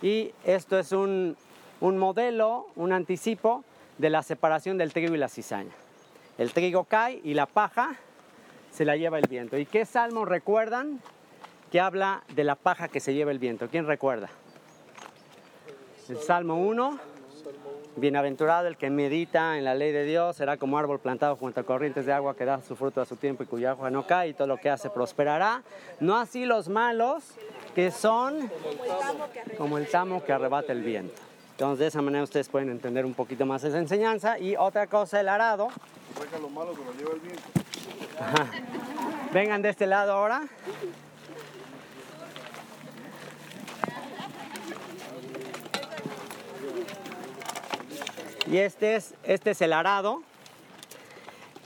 Y esto es un, un modelo, un anticipo de la separación del trigo y la cizaña. El trigo cae y la paja se la lleva el viento. ¿Y qué salmo recuerdan que habla de la paja que se lleva el viento? ¿Quién recuerda? El Salmo 1 Bienaventurado el que medita en la ley de Dios, será como árbol plantado junto a corrientes de agua que da su fruto a su tiempo y cuya hoja no cae y todo lo que hace prosperará. No así los malos, que son como el tamo que arrebata el viento. Entonces de esa manera ustedes pueden entender un poquito más esa enseñanza. Y otra cosa, el arado. Vengan de este lado ahora. Y este es, este es el arado.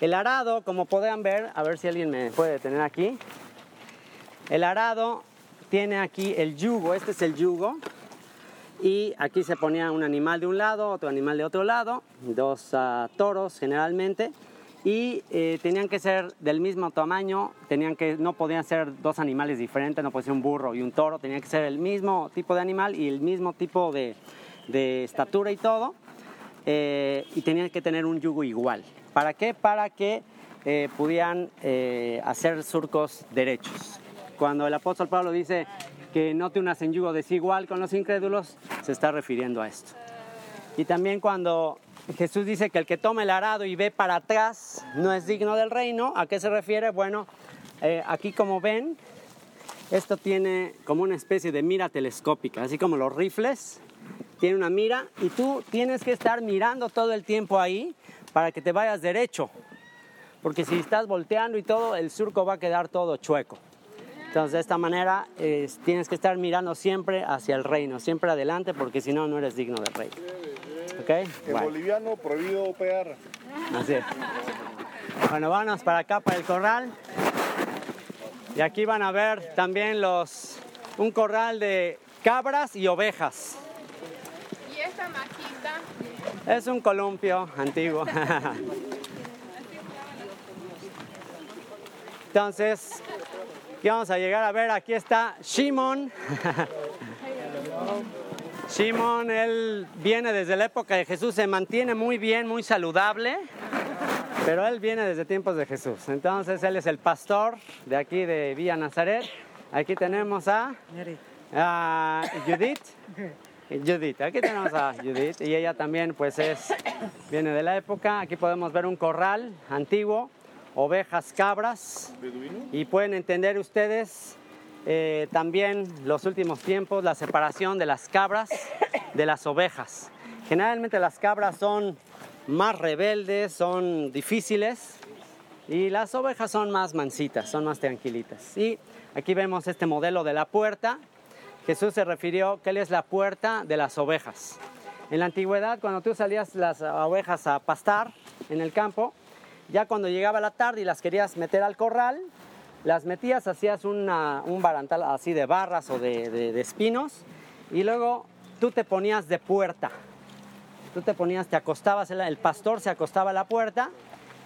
El arado, como podrán ver, a ver si alguien me puede detener aquí. El arado tiene aquí el yugo, este es el yugo. Y aquí se ponía un animal de un lado, otro animal de otro lado, dos ah, toros generalmente. Y eh, tenían que ser del mismo tamaño, tenían que, no podían ser dos animales diferentes, no podía ser un burro y un toro, tenía que ser el mismo tipo de animal y el mismo tipo de, de estatura y todo. Eh, y tenían que tener un yugo igual. ¿Para qué? Para que eh, pudieran eh, hacer surcos derechos. Cuando el apóstol Pablo dice que no te unas en yugo desigual con los incrédulos, se está refiriendo a esto. Y también cuando Jesús dice que el que toma el arado y ve para atrás no es digno del reino, ¿a qué se refiere? Bueno, aquí como ven, esto tiene como una especie de mira telescópica, así como los rifles, tiene una mira y tú tienes que estar mirando todo el tiempo ahí para que te vayas derecho. Porque si estás volteando y todo, el surco va a quedar todo chueco. Entonces, de esta manera tienes que estar mirando siempre hacia el reino, siempre adelante, porque si no, no eres digno del rey. ¿Ok? En boliviano, prohibido pegar. Así es. Bueno, vamos para acá, para el corral. Y aquí van a ver también los, un corral de cabras y ovejas. ¿Y esta maquita? Es un columpio antiguo. Entonces, aquí vamos a llegar a ver, aquí está Shimon. Shimon, él viene desde la época de Jesús, se mantiene muy bien, muy saludable, pero él viene desde tiempos de Jesús. Entonces, él es el pastor de aquí de Villa Nazaret. Aquí tenemos a, a Judith. Judith, aquí tenemos a Judith y ella también pues es, viene de la época. Aquí podemos ver un corral antiguo ovejas, cabras. Y pueden entender ustedes eh, también los últimos tiempos, la separación de las cabras de las ovejas. Generalmente las cabras son más rebeldes, son difíciles y las ovejas son más mansitas, son más tranquilitas. Y aquí vemos este modelo de la puerta. Jesús se refirió que Él es la puerta de las ovejas. En la antigüedad, cuando tú salías las ovejas a pastar en el campo, ya cuando llegaba la tarde y las querías meter al corral, las metías, hacías un barantal así de barras o de, espinos y luego tú te ponías de puerta. Tú te ponías, te acostabas, el pastor se acostaba a la puerta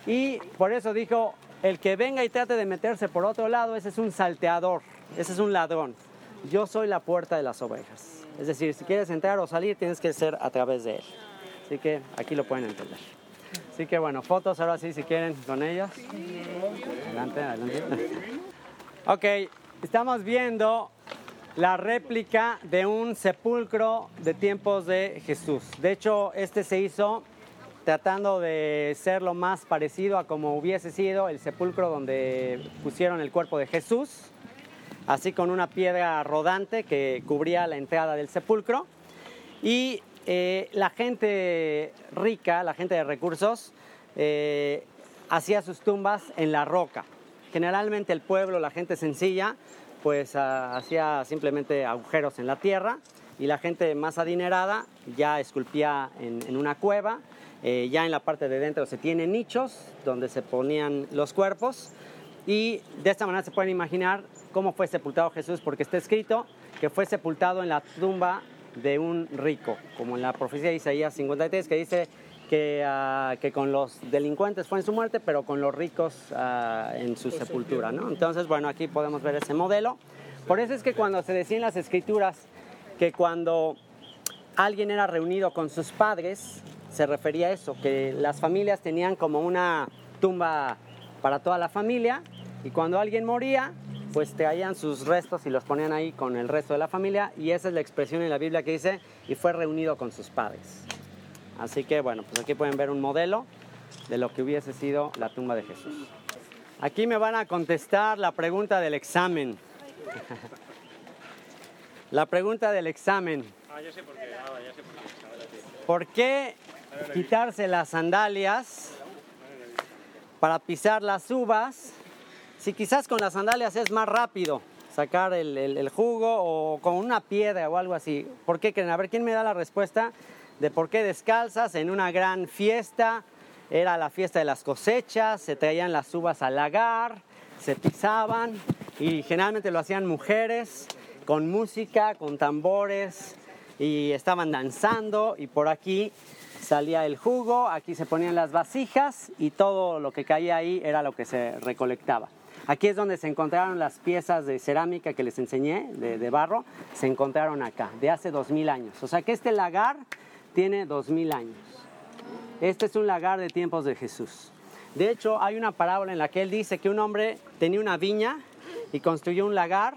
y por eso dijo, el que venga y trate de meterse por otro lado, ese es un salteador, ese es un ladrón. Yo soy la puerta de las ovejas. Es decir, si quieres entrar o salir, tienes que ser a través de él. Así que aquí lo pueden entender. Así que bueno, fotos ahora sí si quieren con ellas. Adelante, adelante. [laughs] Ok, estamos viendo la réplica de un sepulcro de tiempos de Jesús. De hecho, este se hizo tratando de ser lo más parecido a como hubiese sido el sepulcro donde pusieron el cuerpo de Jesús, así con una piedra rodante que cubría la entrada del sepulcro. Y eh, la gente rica, la gente de recursos, eh, hacía sus tumbas en la roca. Generalmente el pueblo, la gente sencilla, pues ah, hacía simplemente agujeros en la tierra y la gente más adinerada ya esculpía en, una cueva. Eh, ya en la parte de dentro se tienen nichos donde se ponían los cuerpos y de esta manera se pueden imaginar cómo fue sepultado Jesús porque está escrito que fue sepultado en la tumba de un rico, como en la profecía de Isaías 53, que dice que, ah, que con los delincuentes fue en su muerte, pero con los ricos ah, en su sepultura. ¿no? Entonces, bueno, aquí podemos ver ese modelo. Por eso es que cuando se decía en las escrituras que cuando alguien era reunido con sus padres, se refería a eso, que las familias tenían como una tumba para toda la familia y cuando alguien moría, pues traían sus restos y los ponían ahí con el resto de la familia y esa es la expresión en la Biblia que dice y fue reunido con sus padres. Así que bueno, pues aquí pueden ver un modelo de lo que hubiese sido la tumba de Jesús. Aquí me van a contestar la pregunta del examen. [laughs] la pregunta del examen. Ah, ya sé por qué. Ah, ya sé por qué. ¿Por qué quitarse las sandalias para pisar las uvas si quizás con las sandalias es más rápido sacar el, jugo o con una piedra o algo así, ¿por qué creen? A ver, ¿quién me da la respuesta de por qué descalzas en una gran fiesta? Era la fiesta de las cosechas, se traían las uvas al lagar, se pisaban y generalmente lo hacían mujeres con música, con tambores y estaban danzando y por aquí salía el jugo, aquí se ponían las vasijas y todo lo que caía ahí era lo que se recolectaba. Aquí es donde se encontraron las piezas de cerámica que les enseñé, de, barro, se encontraron acá, de hace dos mil años. O sea que este lagar tiene dos mil años. Este es un lagar de tiempos de Jesús. De hecho, hay una parábola en la que él dice que un hombre tenía una viña y construyó un lagar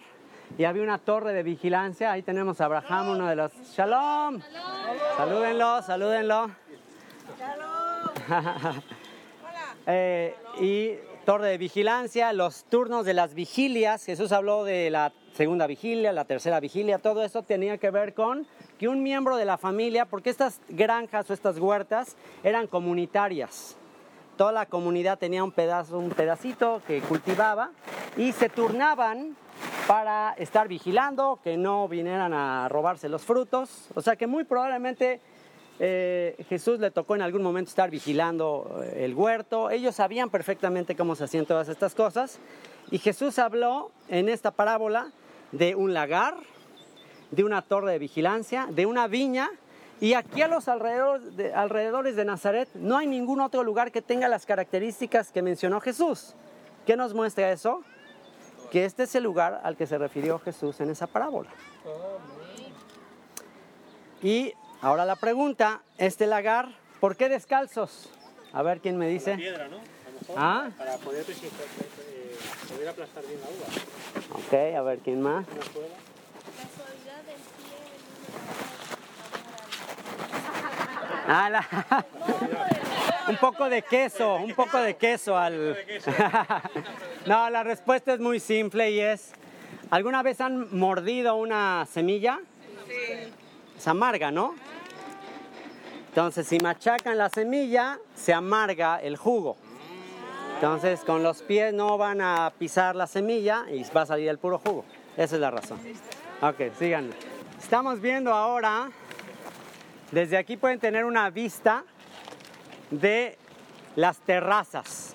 y había una torre de vigilancia. Ahí tenemos a Abraham, uno de los... ¡Shalom! Salúdenlo, salúdenlo. ¡Shalom! [laughs] eh, y torre de vigilancia, los turnos de las vigilias. Jesús habló de la segunda vigilia, la tercera vigilia. Todo eso tenía que ver con que un miembro de la familia, porque estas granjas o estas huertas eran comunitarias. Toda la comunidad tenía un pedazo, un pedacito que cultivaba y se turnaban para estar vigilando que no vinieran a robarse los frutos. O sea que muy probablemente eh, Jesús le tocó en algún momento estar vigilando eh, el huerto. Ellos sabían perfectamente cómo se hacían todas estas cosas. Y Jesús habló en esta parábola de un lagar, de una torre de vigilancia, de una viña. Y aquí a los alrededores de, alrededores de Nazaret no hay ningún otro lugar que tenga las características que mencionó Jesús. ¿Qué nos muestra eso? Que este es el lugar al que se refirió Jesús en esa parábola. Y ahora la pregunta, este lagar, ¿por qué descalzos? A ver quién me dice. piedra, ¿no? ¿Ah? Para poder, eh, poder aplastar bien la uva. Ok, a ver quién más. Ah, la- [laughs] un poco de queso, un poco de queso al... [laughs] no, la respuesta es muy simple y es, ¿alguna vez han mordido una semilla? Es amarga, ¿no? Entonces, si machacan la semilla, se amarga el jugo. Entonces, con los pies no van a pisar la semilla y va a salir el puro jugo. Esa es la razón. Ok, síganme. Estamos viendo ahora, desde aquí pueden tener una vista de las terrazas.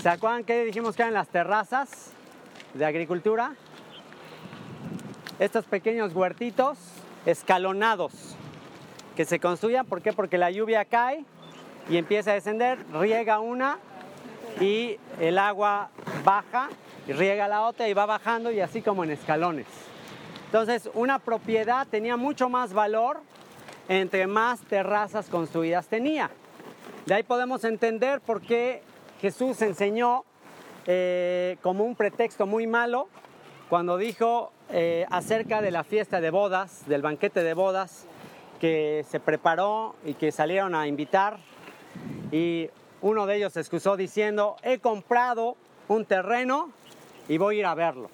¿Se acuerdan que dijimos que eran las terrazas de agricultura? Estos pequeños huertitos escalonados que se construyan. ¿Por qué? Porque la lluvia cae y empieza a descender, riega una y el agua baja y riega la otra y va bajando y así como en escalones. Entonces, una propiedad tenía mucho más valor entre más terrazas construidas tenía. De ahí podemos entender por qué Jesús enseñó eh, como un pretexto muy malo cuando dijo eh, acerca de la fiesta de bodas, del banquete de bodas que se preparó y que salieron a invitar. Y uno de ellos se excusó diciendo, he comprado un terreno y voy a ir a verlo.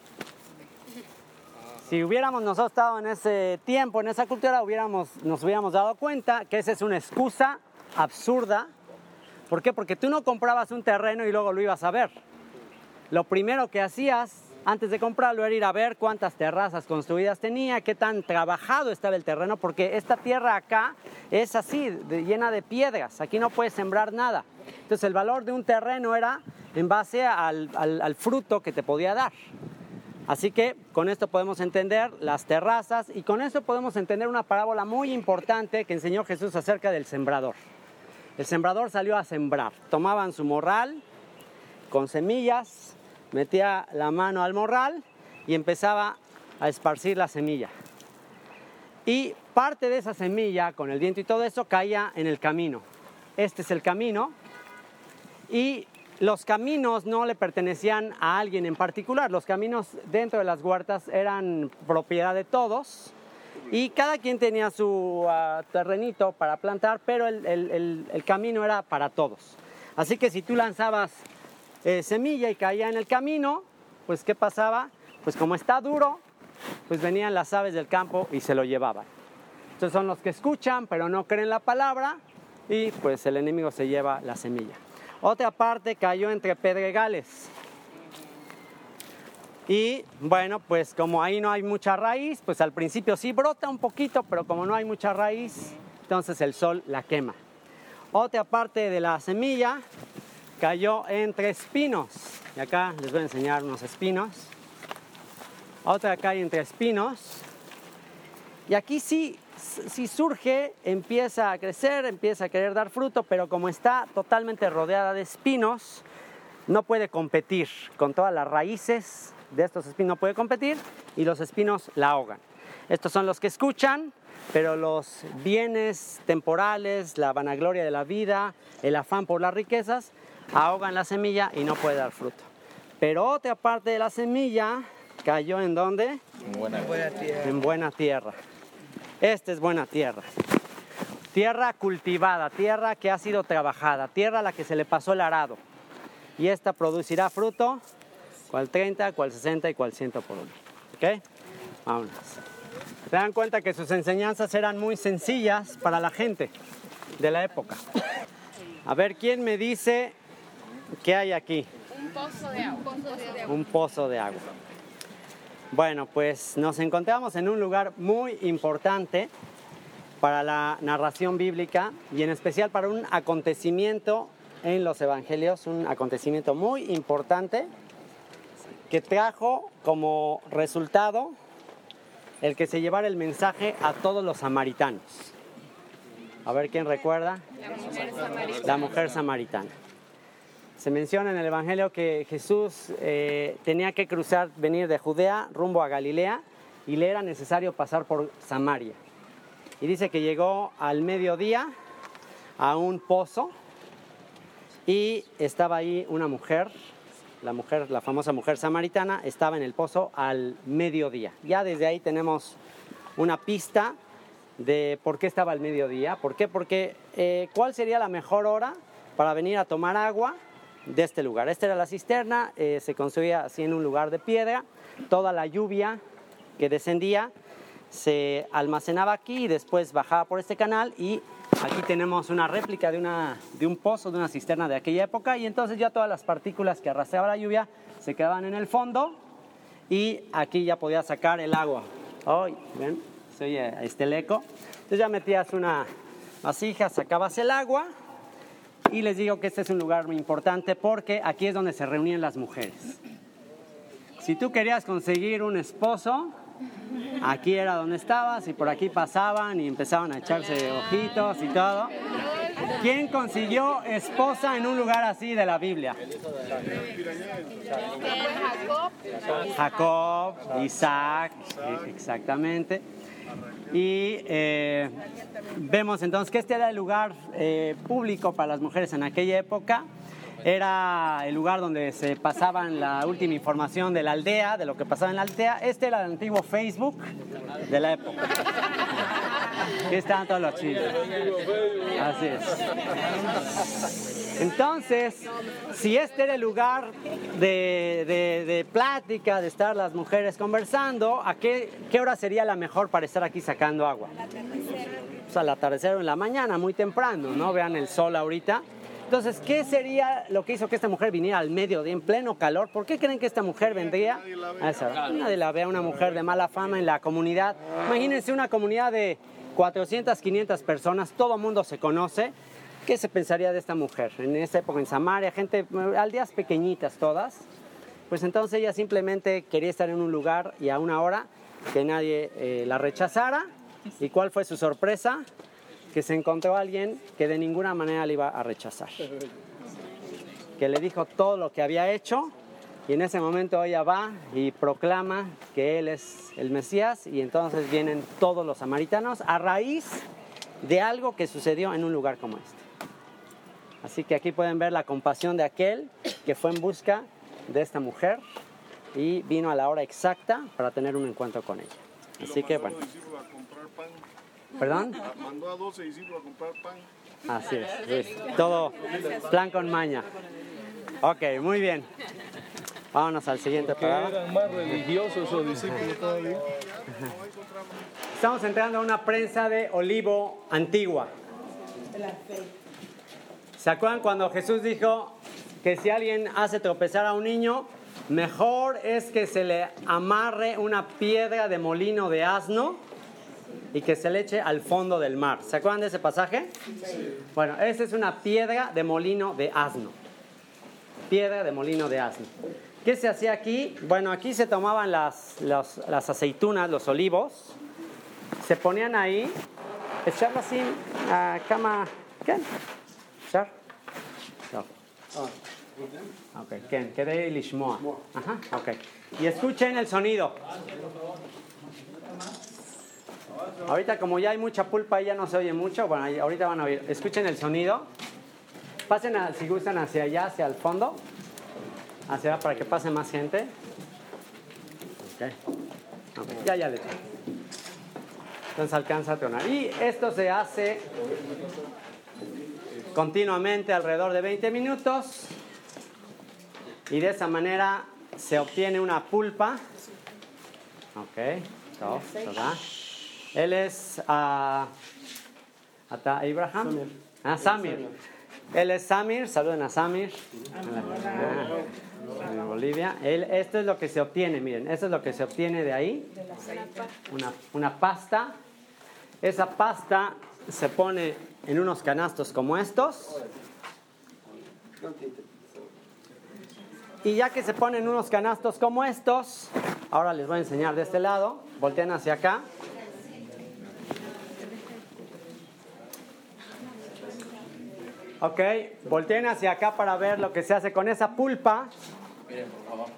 Si hubiéramos nosotros estado en ese tiempo, en esa cultura, hubiéramos, nos hubiéramos dado cuenta que esa es una excusa absurda. ¿Por qué? Porque tú no comprabas un terreno y luego lo ibas a ver. Lo primero que hacías antes de comprarlo era ir a ver cuántas terrazas construidas tenía, qué tan trabajado estaba el terreno, porque esta tierra acá es así, llena de piedras, aquí no puedes sembrar nada. Entonces el valor de un terreno era en base al, al- al fruto que te podía dar. Así que con esto podemos entender las terrazas y con esto podemos entender una parábola muy importante que enseñó Jesús acerca del sembrador. El sembrador salió a sembrar, tomaban su morral con semillas, metía la mano al morral y empezaba a esparcir la semilla. Y parte de esa semilla, con el viento y todo eso, caía en el camino. Este es el camino. Y los caminos no le pertenecían a alguien en particular. Los caminos dentro de las huertas eran propiedad de todos. Y cada quien tenía su ah, terrenito para plantar, pero el, el- el- el camino era para todos. Así que si tú lanzabas eh, semilla y caía en el camino, pues ¿qué pasaba? Pues como está duro, pues venían las aves del campo y se lo llevaban. Entonces son los que escuchan, pero no creen la palabra y pues el enemigo se lleva la semilla. Otra parte cayó entre pedregales. Y bueno, pues como ahí no hay mucha raíz, pues al principio sí brota un poquito, pero como no hay mucha raíz, entonces el sol la quema. Otra parte de la semilla cayó entre espinos. Y acá les voy a enseñar unos espinos. Otra cae entre espinos. Y aquí sí, sí surge, empieza a crecer, empieza a querer dar fruto, pero como está totalmente rodeada de espinos, no puede competir con todas las raíces de estos espinos, no puede competir y los espinos la ahogan. Estos son los que escuchan, pero los bienes temporales, la vanagloria de la vida, el afán por las riquezas, ahogan la semilla y no puede dar fruto. Pero otra parte de la semilla cayó en donde? En buena tierra. Esta es buena tierra. Tierra cultivada, tierra que ha sido trabajada, tierra a la que se le pasó el arado. Y esta producirá fruto, cual 30, cual 60 y cual 100 por uno. ¿Ok? Vámonos. Se dan cuenta que sus enseñanzas eran muy sencillas para la gente de la época. A ver, ¿quién me dice qué hay aquí? Un pozo de agua. Un pozo de agua. Bueno, pues nos encontramos en un lugar muy importante para la narración bíblica y en especial para un acontecimiento en los evangelios, un acontecimiento muy importante que trajo como resultado el que se llevara el mensaje a todos los samaritanos. A ver quién recuerda. La mujer samaritana. Se menciona en el Evangelio que Jesús eh, tenía que cruzar, venir de Judea rumbo a Galilea y le era necesario pasar por Samaria. Y dice que llegó al mediodía a un pozo y estaba ahí una mujer, la mujer, la famosa mujer samaritana, estaba en el pozo al mediodía. Ya desde ahí tenemos una pista de por qué estaba al mediodía. ¿Por qué? Porque eh, ¿cuál sería la mejor hora para venir a tomar agua de este lugar? Esta era la cisterna, eh, se construía así en un lugar de piedra. Toda la lluvia que descendía se almacenaba aquí y después bajaba por este canal y aquí tenemos una réplica de, una, de un pozo, de una cisterna de aquella época y entonces ya todas las partículas que arrastraba la lluvia se quedaban en el fondo y aquí ya podía sacar el agua. Hoy, ¿ven? Se oye este eco. Entonces ya metías una vasija, sacabas el agua y les digo que este es un lugar muy importante porque aquí es donde se reunían las mujeres. Si tú querías conseguir un esposo, Aquí era donde estabas y por aquí pasaban y empezaban a echarse ojitos y todo. ¿Quién consiguió esposa en un lugar así de la Biblia? Jacob, Isaac, exactamente. Y eh, vemos entonces que este era el lugar eh, público para las mujeres en aquella época era el lugar donde se pasaban la última información de la aldea, de lo que pasaba en la aldea. Este era el antiguo Facebook de la época. Aquí estaban todos los chiles. Así es. Entonces, si este era el lugar de, plática, de estar las mujeres conversando, ¿a qué, qué hora sería la mejor para estar aquí sacando agua? Pues al atardecer o en la mañana, muy temprano, ¿no? Vean el sol ahorita. Entonces, ¿qué sería lo que hizo que esta mujer viniera al mediodía en pleno calor? ¿Por qué creen que esta mujer vendría a esa hora? Nadie la ve una mujer de mala fama en la comunidad. Imagínense una comunidad de 400, 500 personas, todo mundo se conoce. ¿Qué se pensaría de esta mujer? En esa época en Samaria, gente, aldeas pequeñitas todas. Pues entonces ella simplemente quería estar en un lugar y a una hora que nadie eh, la rechazara. ¿Y cuál fue su sorpresa? que se encontró a alguien que de ninguna manera le iba a rechazar. Que le dijo todo lo que había hecho y en ese momento ella va y proclama que él es el Mesías y entonces vienen todos los samaritanos a raíz de algo que sucedió en un lugar como este. Así que aquí pueden ver la compasión de aquel que fue en busca de esta mujer y vino a la hora exacta para tener un encuentro con ella. Así que bueno. ¿Perdón? Mandó a 12 discípulos a comprar pan. Así es, todo plan con maña. Ok, muy bien. Vámonos al siguiente programa. eran más religiosos o discípulos todavía. Estamos entrando a una prensa de olivo antigua. ¿Se acuerdan cuando Jesús dijo que si alguien hace tropezar a un niño, mejor es que se le amarre una piedra de molino de asno y que se le eche al fondo del mar. ¿Se acuerdan de ese pasaje? Bueno, esa es una piedra de molino de asno. Piedra de molino de asno. ¿Qué se hacía aquí? Bueno, aquí se tomaban las, las aceitunas, los olivos, se ponían ahí, echarlo así a cama. ¿Qué? ¿Echar? No. Ok, ¿qué? ¿Qué lishmoa? Ajá, ok. Y escuchen el sonido. Ahorita como ya hay mucha pulpa y ya no se oye mucho, bueno, ahorita van a oír. Escuchen el sonido. Pasen si gustan hacia allá, hacia el fondo. Hacia allá para que pase más gente. Ya, ya le Entonces alcanza a tronar. Y esto se hace continuamente alrededor de 20 minutos. Y de esa manera se obtiene una pulpa. Ok, él es uh, Abraham. Ah, Samir. Él es Samir. Saluden a Samir. Olivia. esto es lo que se obtiene, miren, esto es lo que se obtiene de ahí. Una, una pasta. Esa pasta se pone en unos canastos como estos. Y ya que se ponen unos canastos como estos, ahora les voy a enseñar de este lado, voltean hacia acá. Ok, volteen hacia acá para ver lo que se hace con esa pulpa.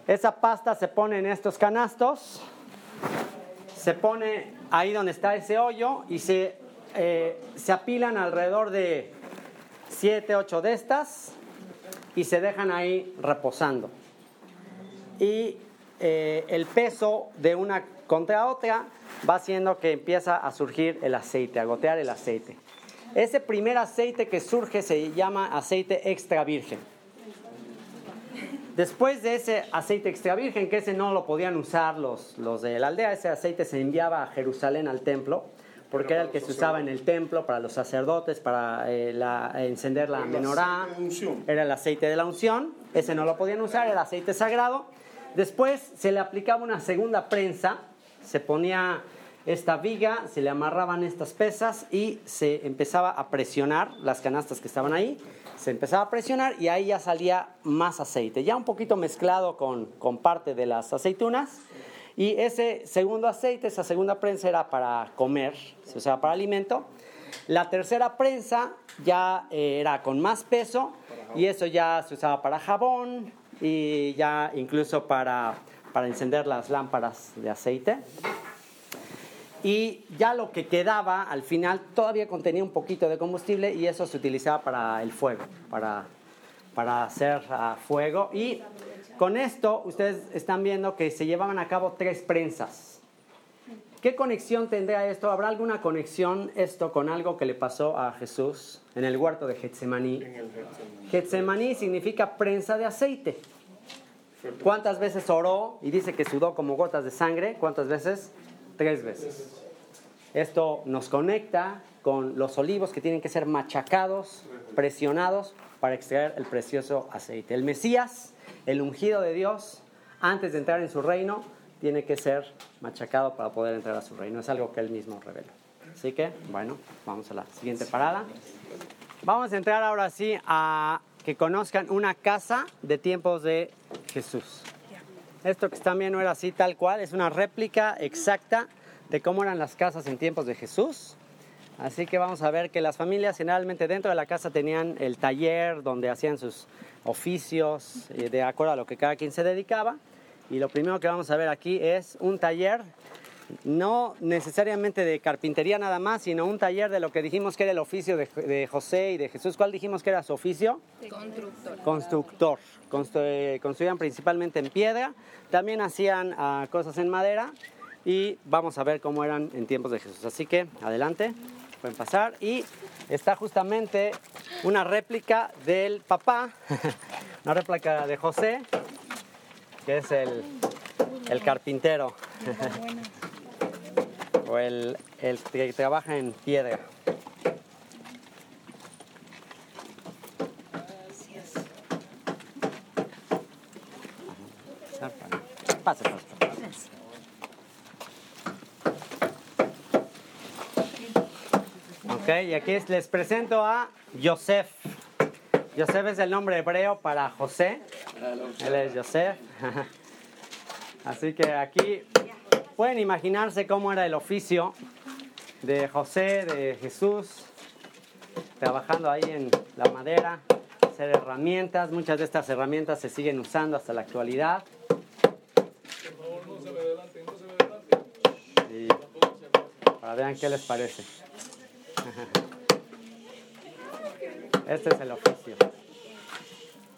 Esa pasta se pone en estos canastos, se pone ahí donde está ese hoyo y se, eh, se apilan alrededor de 7, 8 de estas y se dejan ahí reposando. Y eh, el peso de una contra otra va haciendo que empieza a surgir el aceite, a gotear el aceite. Ese primer aceite que surge se llama aceite extra virgen. Después de ese aceite extra virgen, que ese no lo podían usar los, los de la aldea, ese aceite se enviaba a Jerusalén al templo porque era el que se usaba en el templo para los sacerdotes, para eh, encender la menorá. Era el aceite de la unción. Ese no lo podían usar, era el aceite sagrado. Después se le aplicaba una segunda prensa, se ponía esta viga, se le amarraban estas pesas y se empezaba a presionar las canastas que estaban ahí. Se empezaba a presionar y ahí ya salía más aceite, ya un poquito mezclado con, con parte de las aceitunas y ese segundo aceite, esa segunda prensa era para comer, se usaba para alimento. La tercera prensa ya eh, era con más peso y eso ya se usaba para jabón y ya incluso para, para encender las lámparas de aceite. Y ya lo que quedaba al final todavía contenía un poquito de combustible y eso se utilizaba para el fuego, para, para hacer uh, fuego. Y con esto ustedes están viendo que se llevaban a cabo tres prensas. ¿Qué conexión tendría esto? ¿Habrá alguna conexión esto con algo que le pasó a Jesús en el huerto de Getsemaní? Getsemaní significa prensa de aceite. ¿Cuántas veces oró y dice que sudó como gotas de sangre? ¿Cuántas veces? Tres veces. Esto nos conecta con los olivos que tienen que ser machacados, presionados para extraer el precioso aceite. El Mesías el ungido de Dios, antes de entrar en su reino, tiene que ser machacado para poder entrar a su reino. Es algo que él mismo revela. Así que, bueno, vamos a la siguiente parada. Vamos a entrar ahora sí a que conozcan una casa de tiempos de Jesús. Esto que están viendo era así tal cual, es una réplica exacta de cómo eran las casas en tiempos de Jesús. Así que vamos a ver que las familias generalmente dentro de la casa tenían el taller donde hacían sus oficios eh, de acuerdo a lo que cada quien se dedicaba. Y lo primero que vamos a ver aquí es un taller, no necesariamente de carpintería nada más, sino un taller de lo que dijimos que era el oficio de, José y de Jesús. ¿Cuál dijimos que era su oficio? Constructor. Constructor. Construían principalmente en piedra, también hacían ah, cosas en madera y vamos a ver cómo eran en tiempos de Jesús. Así que adelante pueden pasar. Y está justamente una réplica del papá, [laughs] una réplica de José, que es el, el carpintero, o el, el que trabaja en piedra. Pase, pase. y aquí les presento a Yosef. Yosef es el nombre hebreo para José. Él es Yosef. [laughs] Así que aquí pueden imaginarse cómo era el oficio de José, de Jesús, trabajando ahí en la madera, hacer herramientas. Muchas de estas herramientas se siguen usando hasta la actualidad. Y para vean qué les parece. [laughs] Este es el oficio.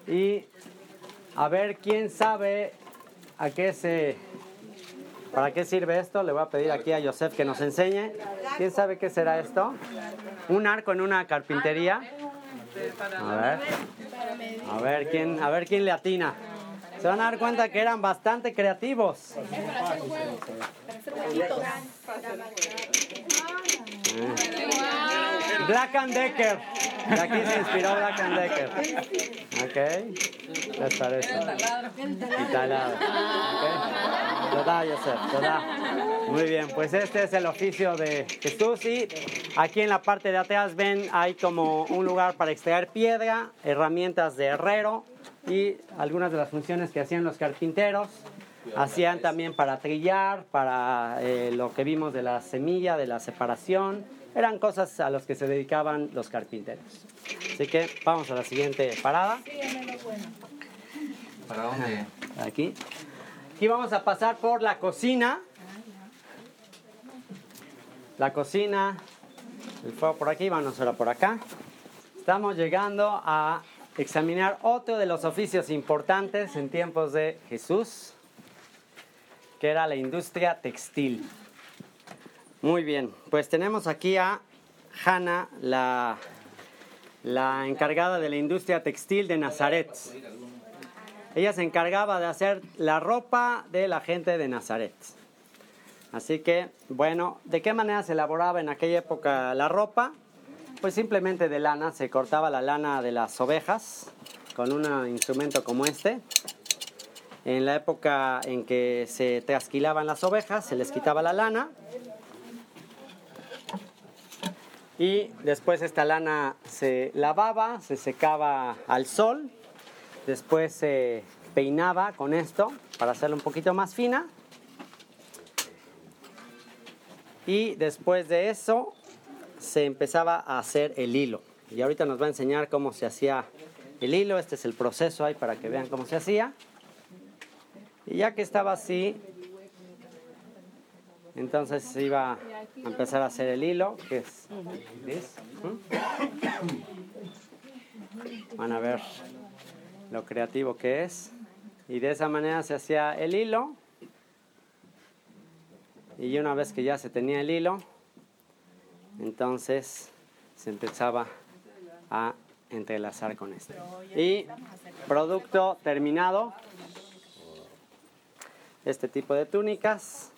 Y a ver quién sabe a qué se ¿Para qué sirve esto? Le voy a pedir aquí a Joseph que nos enseñe. ¿Quién sabe qué será esto? Un arco en una carpintería. A ver. A ver quién, a ver quién le atina. Se van a dar cuenta que eran bastante creativos. Black and Decker. De aquí se inspiró Black and Decker. Ok. les parece? El taladro. Muy bien, pues este es el oficio de Jesús y aquí en la parte de atrás ven hay como un lugar para extraer piedra, herramientas de herrero y algunas de las funciones que hacían los carpinteros. Hacían también para trillar, para eh, lo que vimos de la semilla, de la separación. Eran cosas a las que se dedicaban los carpinteros. Así que vamos a la siguiente parada. ¿Para dónde? Aquí. Aquí vamos a pasar por la cocina. La cocina, el fuego por aquí, vamos ahora por acá. Estamos llegando a examinar otro de los oficios importantes en tiempos de Jesús, que era la industria textil. Muy bien, pues tenemos aquí a Hanna, la, la encargada de la industria textil de Nazaret. Ella se encargaba de hacer la ropa de la gente de Nazaret. Así que, bueno, ¿de qué manera se elaboraba en aquella época la ropa? Pues simplemente de lana, se cortaba la lana de las ovejas con un instrumento como este. En la época en que se trasquilaban las ovejas, se les quitaba la lana. Y después esta lana se lavaba, se secaba al sol. Después se peinaba con esto para hacerla un poquito más fina. Y después de eso se empezaba a hacer el hilo. Y ahorita nos va a enseñar cómo se hacía el hilo. Este es el proceso ahí para que vean cómo se hacía. Y ya que estaba así, entonces se iba a empezar a hacer el hilo, que es Van a ver lo creativo que es. Y de esa manera se hacía el hilo. Y una vez que ya se tenía el hilo, entonces se empezaba a entrelazar con esto. Y producto terminado, este tipo de túnicas.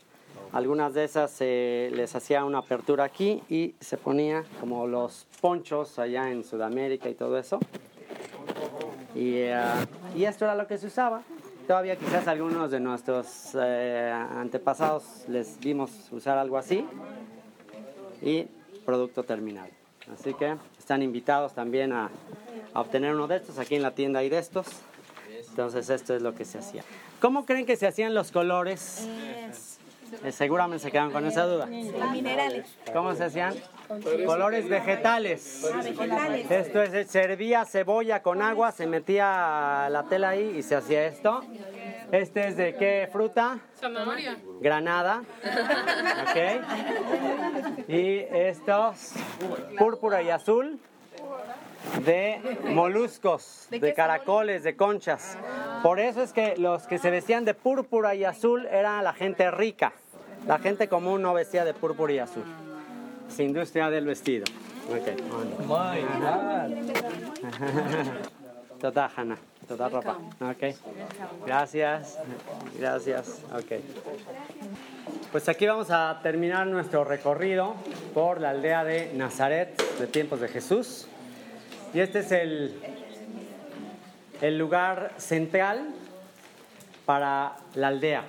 Algunas de esas se les hacía una apertura aquí y se ponía como los ponchos allá en Sudamérica y todo eso. Y, eh, y esto era lo que se usaba. Todavía quizás algunos de nuestros eh, antepasados les vimos usar algo así. Y producto terminado. Así que están invitados también a, a obtener uno de estos. Aquí en la tienda hay de estos. Entonces esto es lo que se hacía. ¿Cómo creen que se hacían los colores? Eh, seguramente se quedan con esa duda. Minerales. ¿Cómo se hacían? Colores vegetales. Esto es, servía cebolla con agua, se metía la tela ahí y se hacía esto. Este es de qué fruta? Zanahoria. Granada. Ok. Y estos, púrpura y azul, de moluscos, de caracoles, de conchas. Por eso es que los que se vestían de púrpura y azul eran la gente rica. La gente común no vestía de púrpura y azul. Industria del vestido. Okay. [laughs] Toda Hanna, toda ropa. Ok. Gracias. Gracias. Ok. Pues aquí vamos a terminar nuestro recorrido por la aldea de Nazaret de tiempos de Jesús. Y este es el, el lugar central para la aldea,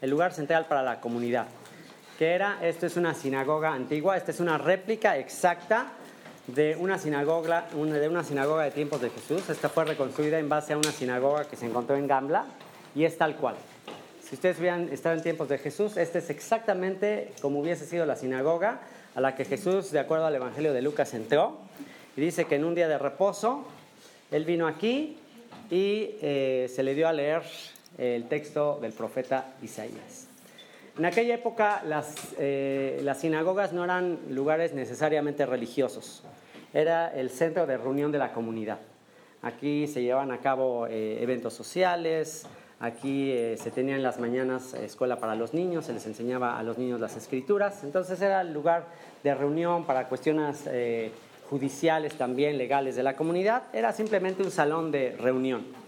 el lugar central para la comunidad. ¿Qué era? Esto es una sinagoga antigua, esta es una réplica exacta de una sinagoga, de tiempos de Jesús. Esta fue reconstruida en base a una sinagoga que se encontró en Gambla y es tal cual. Si ustedes hubieran estado en tiempos de Jesús, este es exactamente como hubiese sido la sinagoga a la que Jesús, de acuerdo al Evangelio de Lucas, entró. Y dice que en un día de reposo, él vino aquí y eh, se le dio a leer el texto del profeta Isaías. En aquella época las, eh, las sinagogas no eran lugares necesariamente religiosos, era el centro de reunión de la comunidad. Aquí se llevaban a cabo eh, eventos sociales, aquí se tenía en las mañanas escuela para los niños, se les enseñaba a los niños las escrituras, entonces era el lugar de reunión para cuestiones judiciales también, legales de la comunidad, era simplemente un salón de reunión.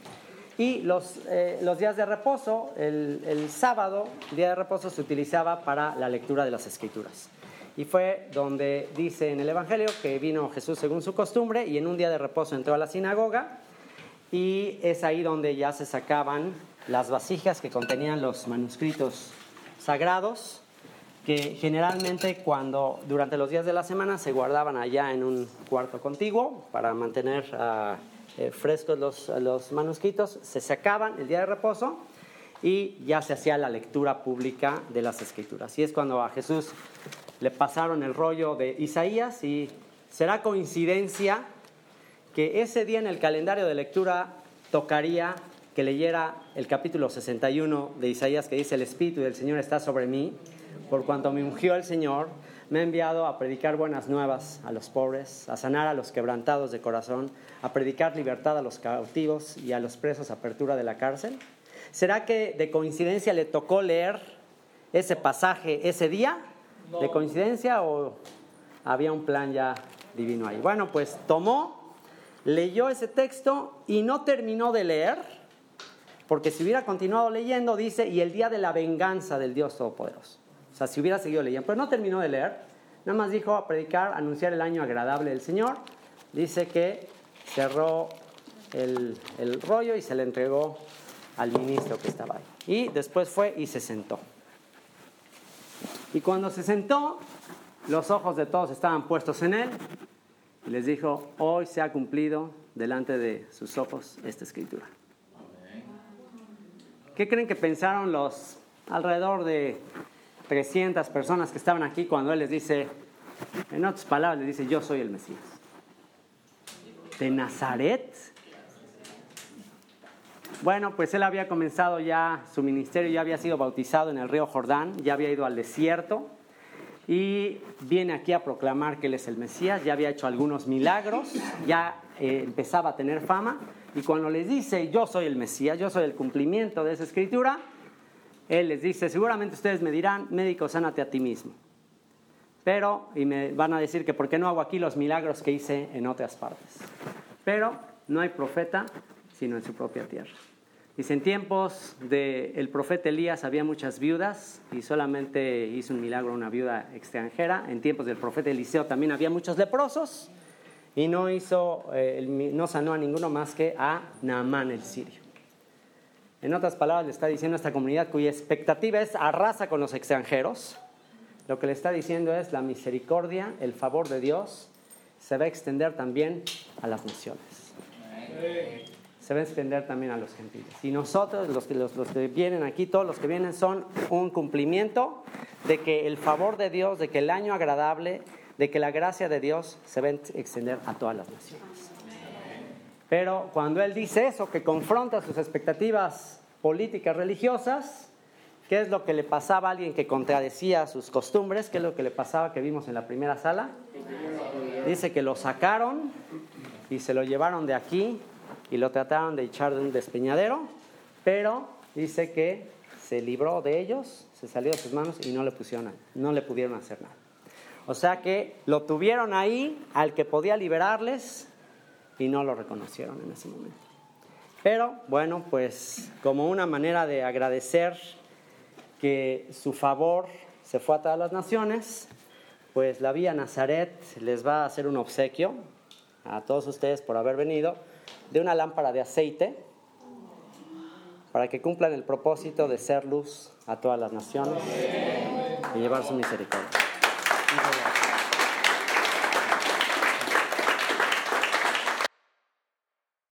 Y los, eh, los días de reposo, el, el sábado, día de reposo, se utilizaba para la lectura de las escrituras. Y fue donde dice en el Evangelio que vino Jesús según su costumbre y en un día de reposo entró a la sinagoga y es ahí donde ya se sacaban las vasijas que contenían los manuscritos sagrados, que generalmente cuando durante los días de la semana se guardaban allá en un cuarto contiguo para mantener ah, eh, frescos los, los manuscritos, se sacaban el día de reposo y ya se hacía la lectura pública de las escrituras. Y es cuando a Jesús le pasaron el rollo de Isaías y será coincidencia que ese día en el calendario de lectura tocaría que leyera el capítulo 61 de Isaías que dice, el Espíritu del Señor está sobre mí, por cuanto me ungió el Señor, me ha enviado a predicar buenas nuevas a los pobres, a sanar a los quebrantados de corazón, a predicar libertad a los cautivos y a los presos apertura de la cárcel. ¿Será que de coincidencia le tocó leer ese pasaje ese día? ¿De coincidencia o había un plan ya divino ahí? Bueno, pues tomó, leyó ese texto y no terminó de leer, porque si hubiera continuado leyendo, dice, y el día de la venganza del Dios Todopoderoso. O sea, si hubiera seguido leyendo, pero no terminó de leer, nada más dijo a predicar, anunciar el año agradable del Señor. Dice que cerró el, el rollo y se le entregó al ministro que estaba ahí. Y después fue y se sentó. Y cuando se sentó, los ojos de todos estaban puestos en él y les dijo, hoy se ha cumplido delante de sus ojos esta escritura. ¿Qué creen que pensaron los alrededor de 300 personas que estaban aquí cuando él les dice, en otras palabras, les dice, yo soy el Mesías? ¿De Nazaret? Bueno, pues él había comenzado ya su ministerio, ya había sido bautizado en el río Jordán, ya había ido al desierto y viene aquí a proclamar que él es el Mesías, ya había hecho algunos milagros, ya eh, empezaba a tener fama y cuando les dice yo soy el Mesías, yo soy el cumplimiento de esa escritura, él les dice, seguramente ustedes me dirán, médico, sánate a ti mismo. Pero, y me van a decir que por qué no hago aquí los milagros que hice en otras partes. Pero no hay profeta sino en su propia tierra. Dice, en tiempos del profeta Elías había muchas viudas y solamente hizo un milagro una viuda extranjera. En tiempos del profeta Eliseo también había muchos leprosos y no, hizo, eh, no sanó a ninguno más que a Naamán el sirio. En otras palabras, le está diciendo a esta comunidad cuya expectativa es arrasa con los extranjeros. Lo que le está diciendo es la misericordia, el favor de Dios se va a extender también a las naciones se va a extender también a los gentiles. Y nosotros, los que, los, que vienen aquí, todos los que vienen, son un cumplimiento de que el favor de Dios, de que el año agradable, de que la gracia de Dios se va a extender a todas las naciones. Pero cuando Él dice eso, que confronta sus expectativas políticas religiosas, ¿qué es lo que le pasaba a alguien que contradecía sus costumbres? ¿Qué es lo que le pasaba que vimos en la primera sala? Dice que lo sacaron y se lo llevaron de aquí y lo trataron de echar de un despeñadero, pero dice que se libró de ellos, se salió de sus manos y no le pusieron, no le pudieron hacer nada. O sea que lo tuvieron ahí al que podía liberarles y no lo reconocieron en ese momento. Pero bueno, pues como una manera de agradecer que su favor se fue a todas las naciones, pues la Vía Nazaret les va a hacer un obsequio a todos ustedes por haber venido de una lámpara de aceite para que cumplan el propósito de ser luz a todas las naciones y llevar su misericordia.